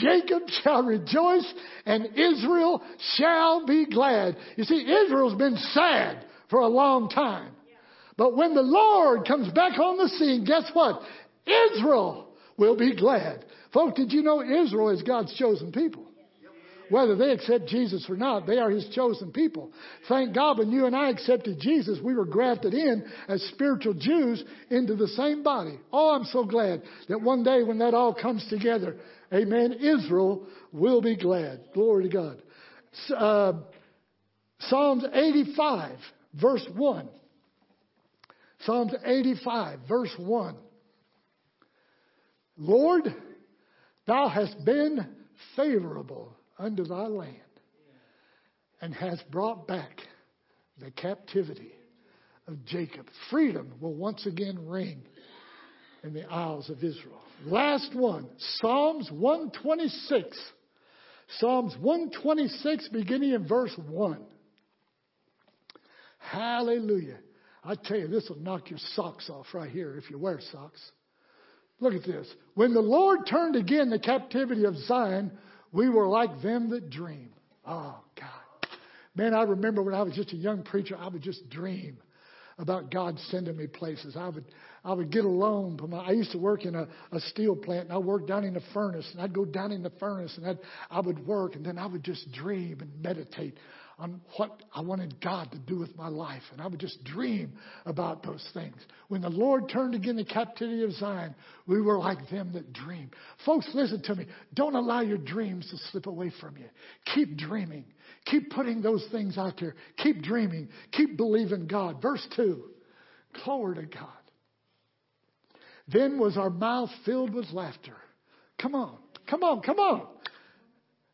Jacob shall rejoice and Israel shall be glad. You see, Israel's been sad for a long time. But when the Lord comes back on the scene, guess what? Israel will be glad. Folks, did you know Israel is God's chosen people? Whether they accept Jesus or not, they are His chosen people. Thank God when you and I accepted Jesus, we were grafted in as spiritual Jews into the same body. Oh, I'm so glad that one day when that all comes together, amen, Israel will be glad. Glory to God. Uh, Psalms 85, verse 1. Psalms 85, verse 1. Lord, thou hast been favorable unto thy land and hast brought back the captivity of Jacob. Freedom will once again ring in the Isles of Israel. Last one, Psalms 126. Psalms 126, beginning in verse 1. Hallelujah. I tell you, this will knock your socks off right here if you wear socks. Look at this. When the Lord turned again the captivity of Zion, we were like them that dream. Oh, God. Man, I remember when I was just a young preacher, I would just dream about God sending me places. I would, I would get alone. From my, I used to work in a, a steel plant, and I worked down in the furnace, and I'd go down in the furnace, and I'd, I would work, and then I would just dream and meditate on what I wanted God to do with my life. And I would just dream about those things. When the Lord turned again the captivity of Zion, we were like them that dream. Folks, listen to me. Don't allow your dreams to slip away from you. Keep dreaming. Keep putting those things out there. Keep dreaming. Keep believing God. Verse 2. Glory to God. Then was our mouth filled with laughter. Come on. Come on. Come on.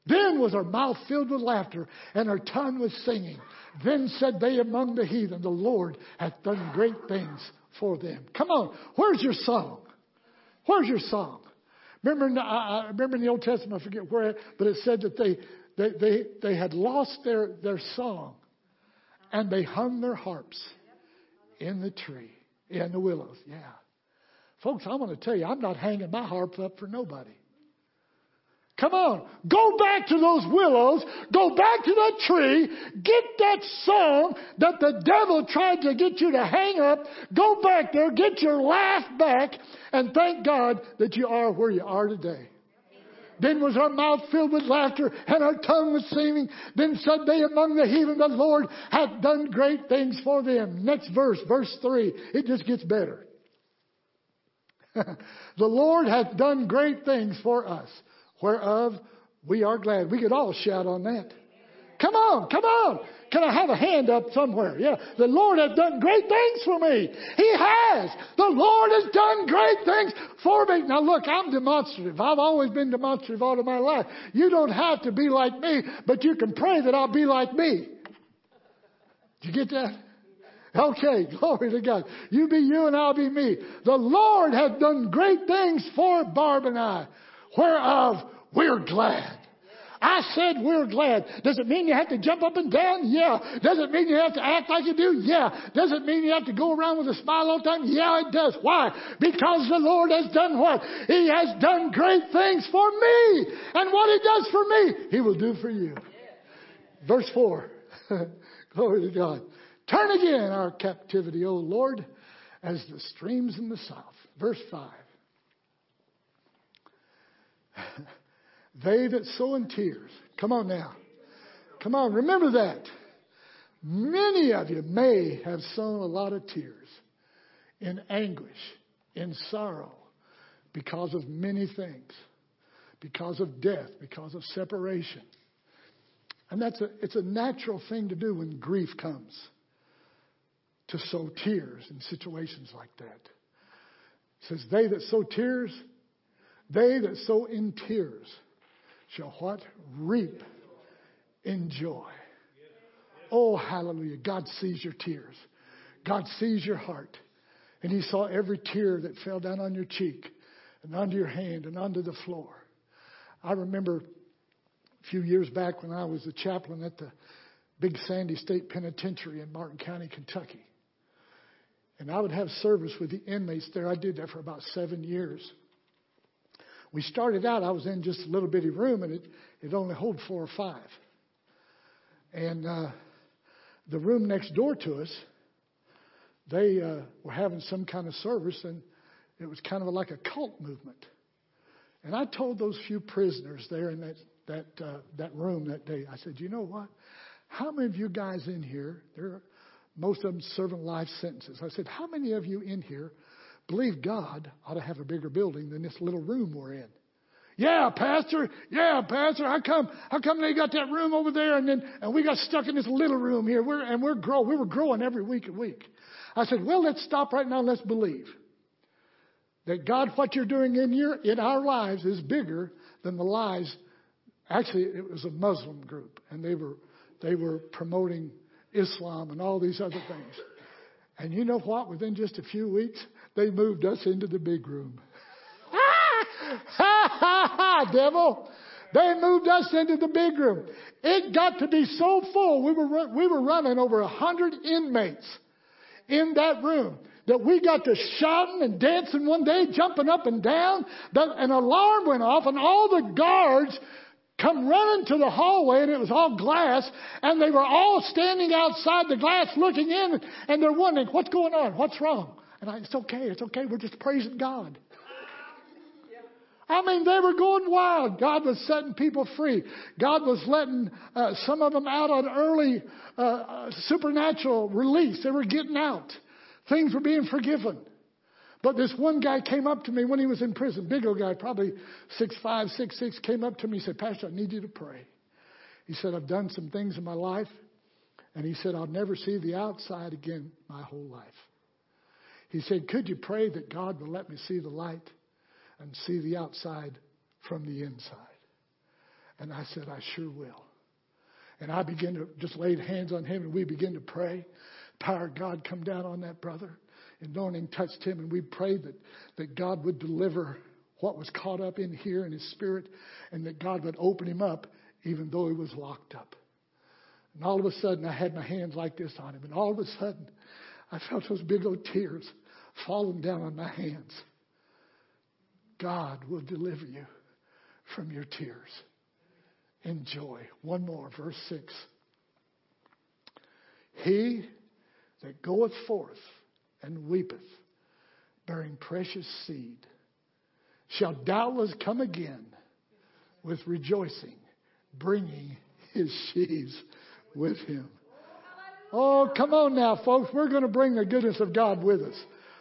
Then was our mouth filled with laughter and our tongue with singing. Then said they among the heathen, The Lord hath done great things for them. Come on, where's your song? Where's your song? Remember, in the, I remember in the Old Testament, I forget where, but it said that they, they, they, they had lost their, their song and they hung their harps in the tree, in the willows. Yeah. Folks, I want to tell you, I'm not hanging my harp up for nobody. Come on. Go back to those willows. Go back to that tree. Get that song that the devil tried to get you to hang up. Go back there. Get your laugh back. And thank God that you are where you are today. Then was our mouth filled with laughter and our tongue was singing. Then said they among the heathen, the Lord hath done great things for them. Next verse, verse three. It just gets better. the Lord hath done great things for us, whereof we are glad. We could all shout on that. Come on, come on. Can I have a hand up somewhere? Yeah. The Lord has done great things for me. He has. The Lord has done great things for me. Now look, I'm demonstrative. I've always been demonstrative all of my life. You don't have to be like me, but you can pray that I'll be like me. Did you get that? Okay, glory to God. You be you and I'll be me. The Lord hath done great things for Barb and I, whereof we're glad. I said we're glad. Does it mean you have to jump up and down? Yeah. Does it mean you have to act like you do? Yeah. Does it mean you have to go around with a smile all the time? Yeah, it does. Why? Because the Lord has done what? He has done great things for me. And what He does for me, He will do for you. Verse 4. Glory to God. Turn again our captivity, O Lord, as the streams in the south. Verse 5. They that sow in tears. Come on now. Come on, remember that. Many of you may have sown a lot of tears in anguish, in sorrow, because of many things, because of death, because of separation. And that's a, it's a natural thing to do when grief comes, to sow tears in situations like that. It says, They that sow tears, they that sow in tears shall what? Reap in joy. Oh, hallelujah. God sees your tears. God sees your heart. And He saw every tear that fell down on your cheek and onto your hand and onto the floor. I remember a few years back when I was a chaplain at the Big Sandy State Penitentiary in Martin County, Kentucky. And I would have service with the inmates there. I did that for about seven years. We started out, I was in just a little bitty room, and it, it only held four or five. And uh, the room next door to us, they uh, were having some kind of service, and it was kind of like a cult movement. And I told those few prisoners there in that that uh, that room that day, I said, you know what? How many of you guys in here? There, most of them serving life sentences. I said, how many of you in here believe God ought to have a bigger building than this little room we're in? Yeah, Pastor. Yeah, Pastor. How come? How come they got that room over there, and then and we got stuck in this little room here? We're and we're grow. We were growing every week and week. I said, well, let's stop right now. and Let's believe that God, what you're doing in your in our lives is bigger than the lies. Actually, it was a Muslim group, and they were they were promoting Islam and all these other things. And you know what? Within just a few weeks, they moved us into the big room. ha ha ha, devil. They moved us into the big room. It got to be so full. We were, we were running over a hundred inmates in that room that we got to shouting and dancing one day, jumping up and down. The, an alarm went off and all the guards come running to the hallway and it was all glass and they were all standing outside the glass looking in and they're wondering, what's going on? What's wrong? And I, it's okay. It's okay. We're just praising God. I mean, they were going wild. God was setting people free. God was letting uh, some of them out on early uh, uh, supernatural release. They were getting out. Things were being forgiven. But this one guy came up to me when he was in prison, big old guy, probably six five, six six, came up to me and said, Pastor, I need you to pray. He said, I've done some things in my life. And he said, I'll never see the outside again my whole life. He said, Could you pray that God will let me see the light and see the outside from the inside? And I said, I sure will. And I began to just lay hands on him and we began to pray. Power of God come down on that brother. Anointing touched him and we prayed that, that God would deliver what was caught up in here in his spirit and that God would open him up even though he was locked up. And all of a sudden I had my hands like this on him and all of a sudden I felt those big old tears falling down on my hands. God will deliver you from your tears. Enjoy. One more, verse 6. He that goeth forth and weepeth, bearing precious seed, shall doubtless come again with rejoicing, bringing his sheaves with him. Oh, come on now, folks. We're going to bring the goodness of God with us.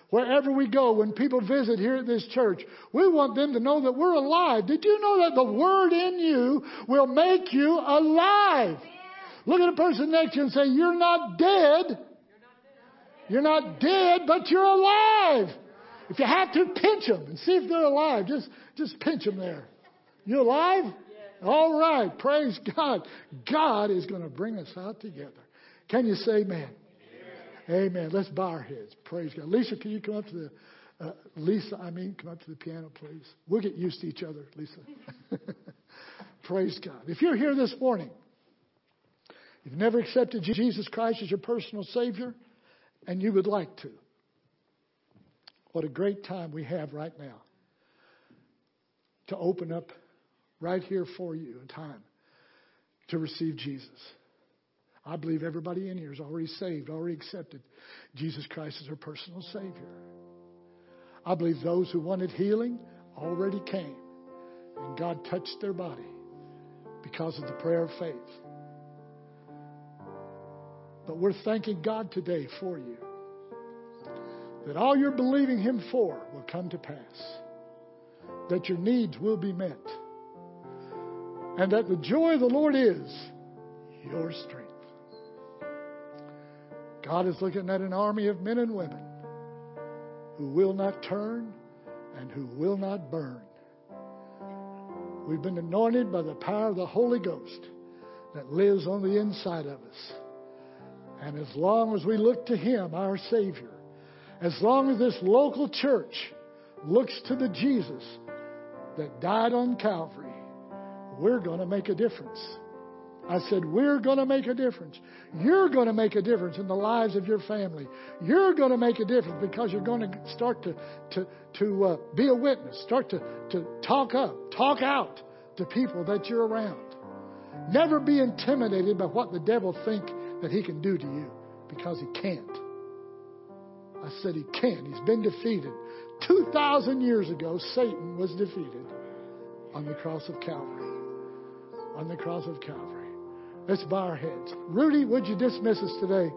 Wherever we go, when people visit here at this church, we want them to know that we're alive. Did you know that the Word in you will make you alive? Look at the person next to you and say, You're not dead. You're not dead, but you're alive. If you have to, pinch them and see if they're alive. Just, just pinch them there. You alive? All right. Praise God. God is going to bring us out together. Can you say amen? Amen. Let's bow our heads. Praise God. Lisa, can you come up to the, uh, Lisa, I mean, come up to the piano, please. We'll get used to each other, Lisa. Praise God. If you're here this morning, you've never accepted Jesus Christ as your personal Savior, and you would like to, what a great time we have right now to open up right here for you a time to receive Jesus. I believe everybody in here is already saved, already accepted Jesus Christ as their personal Savior. I believe those who wanted healing already came, and God touched their body because of the prayer of faith. But we're thanking God today for you that all you're believing Him for will come to pass, that your needs will be met, and that the joy of the Lord is your strength. God is looking at an army of men and women who will not turn and who will not burn. We've been anointed by the power of the Holy Ghost that lives on the inside of us. And as long as we look to Him, our Savior, as long as this local church looks to the Jesus that died on Calvary, we're going to make a difference. I said, We're going to make a difference. You're going to make a difference in the lives of your family. You're going to make a difference because you're going to start to, to, to uh, be a witness, start to, to talk up, talk out to people that you're around. Never be intimidated by what the devil think that he can do to you because he can't. I said he can't. He's been defeated. 2,000 years ago, Satan was defeated on the cross of Calvary. On the cross of Calvary. Let's bow our heads. Rudy, would you dismiss us today?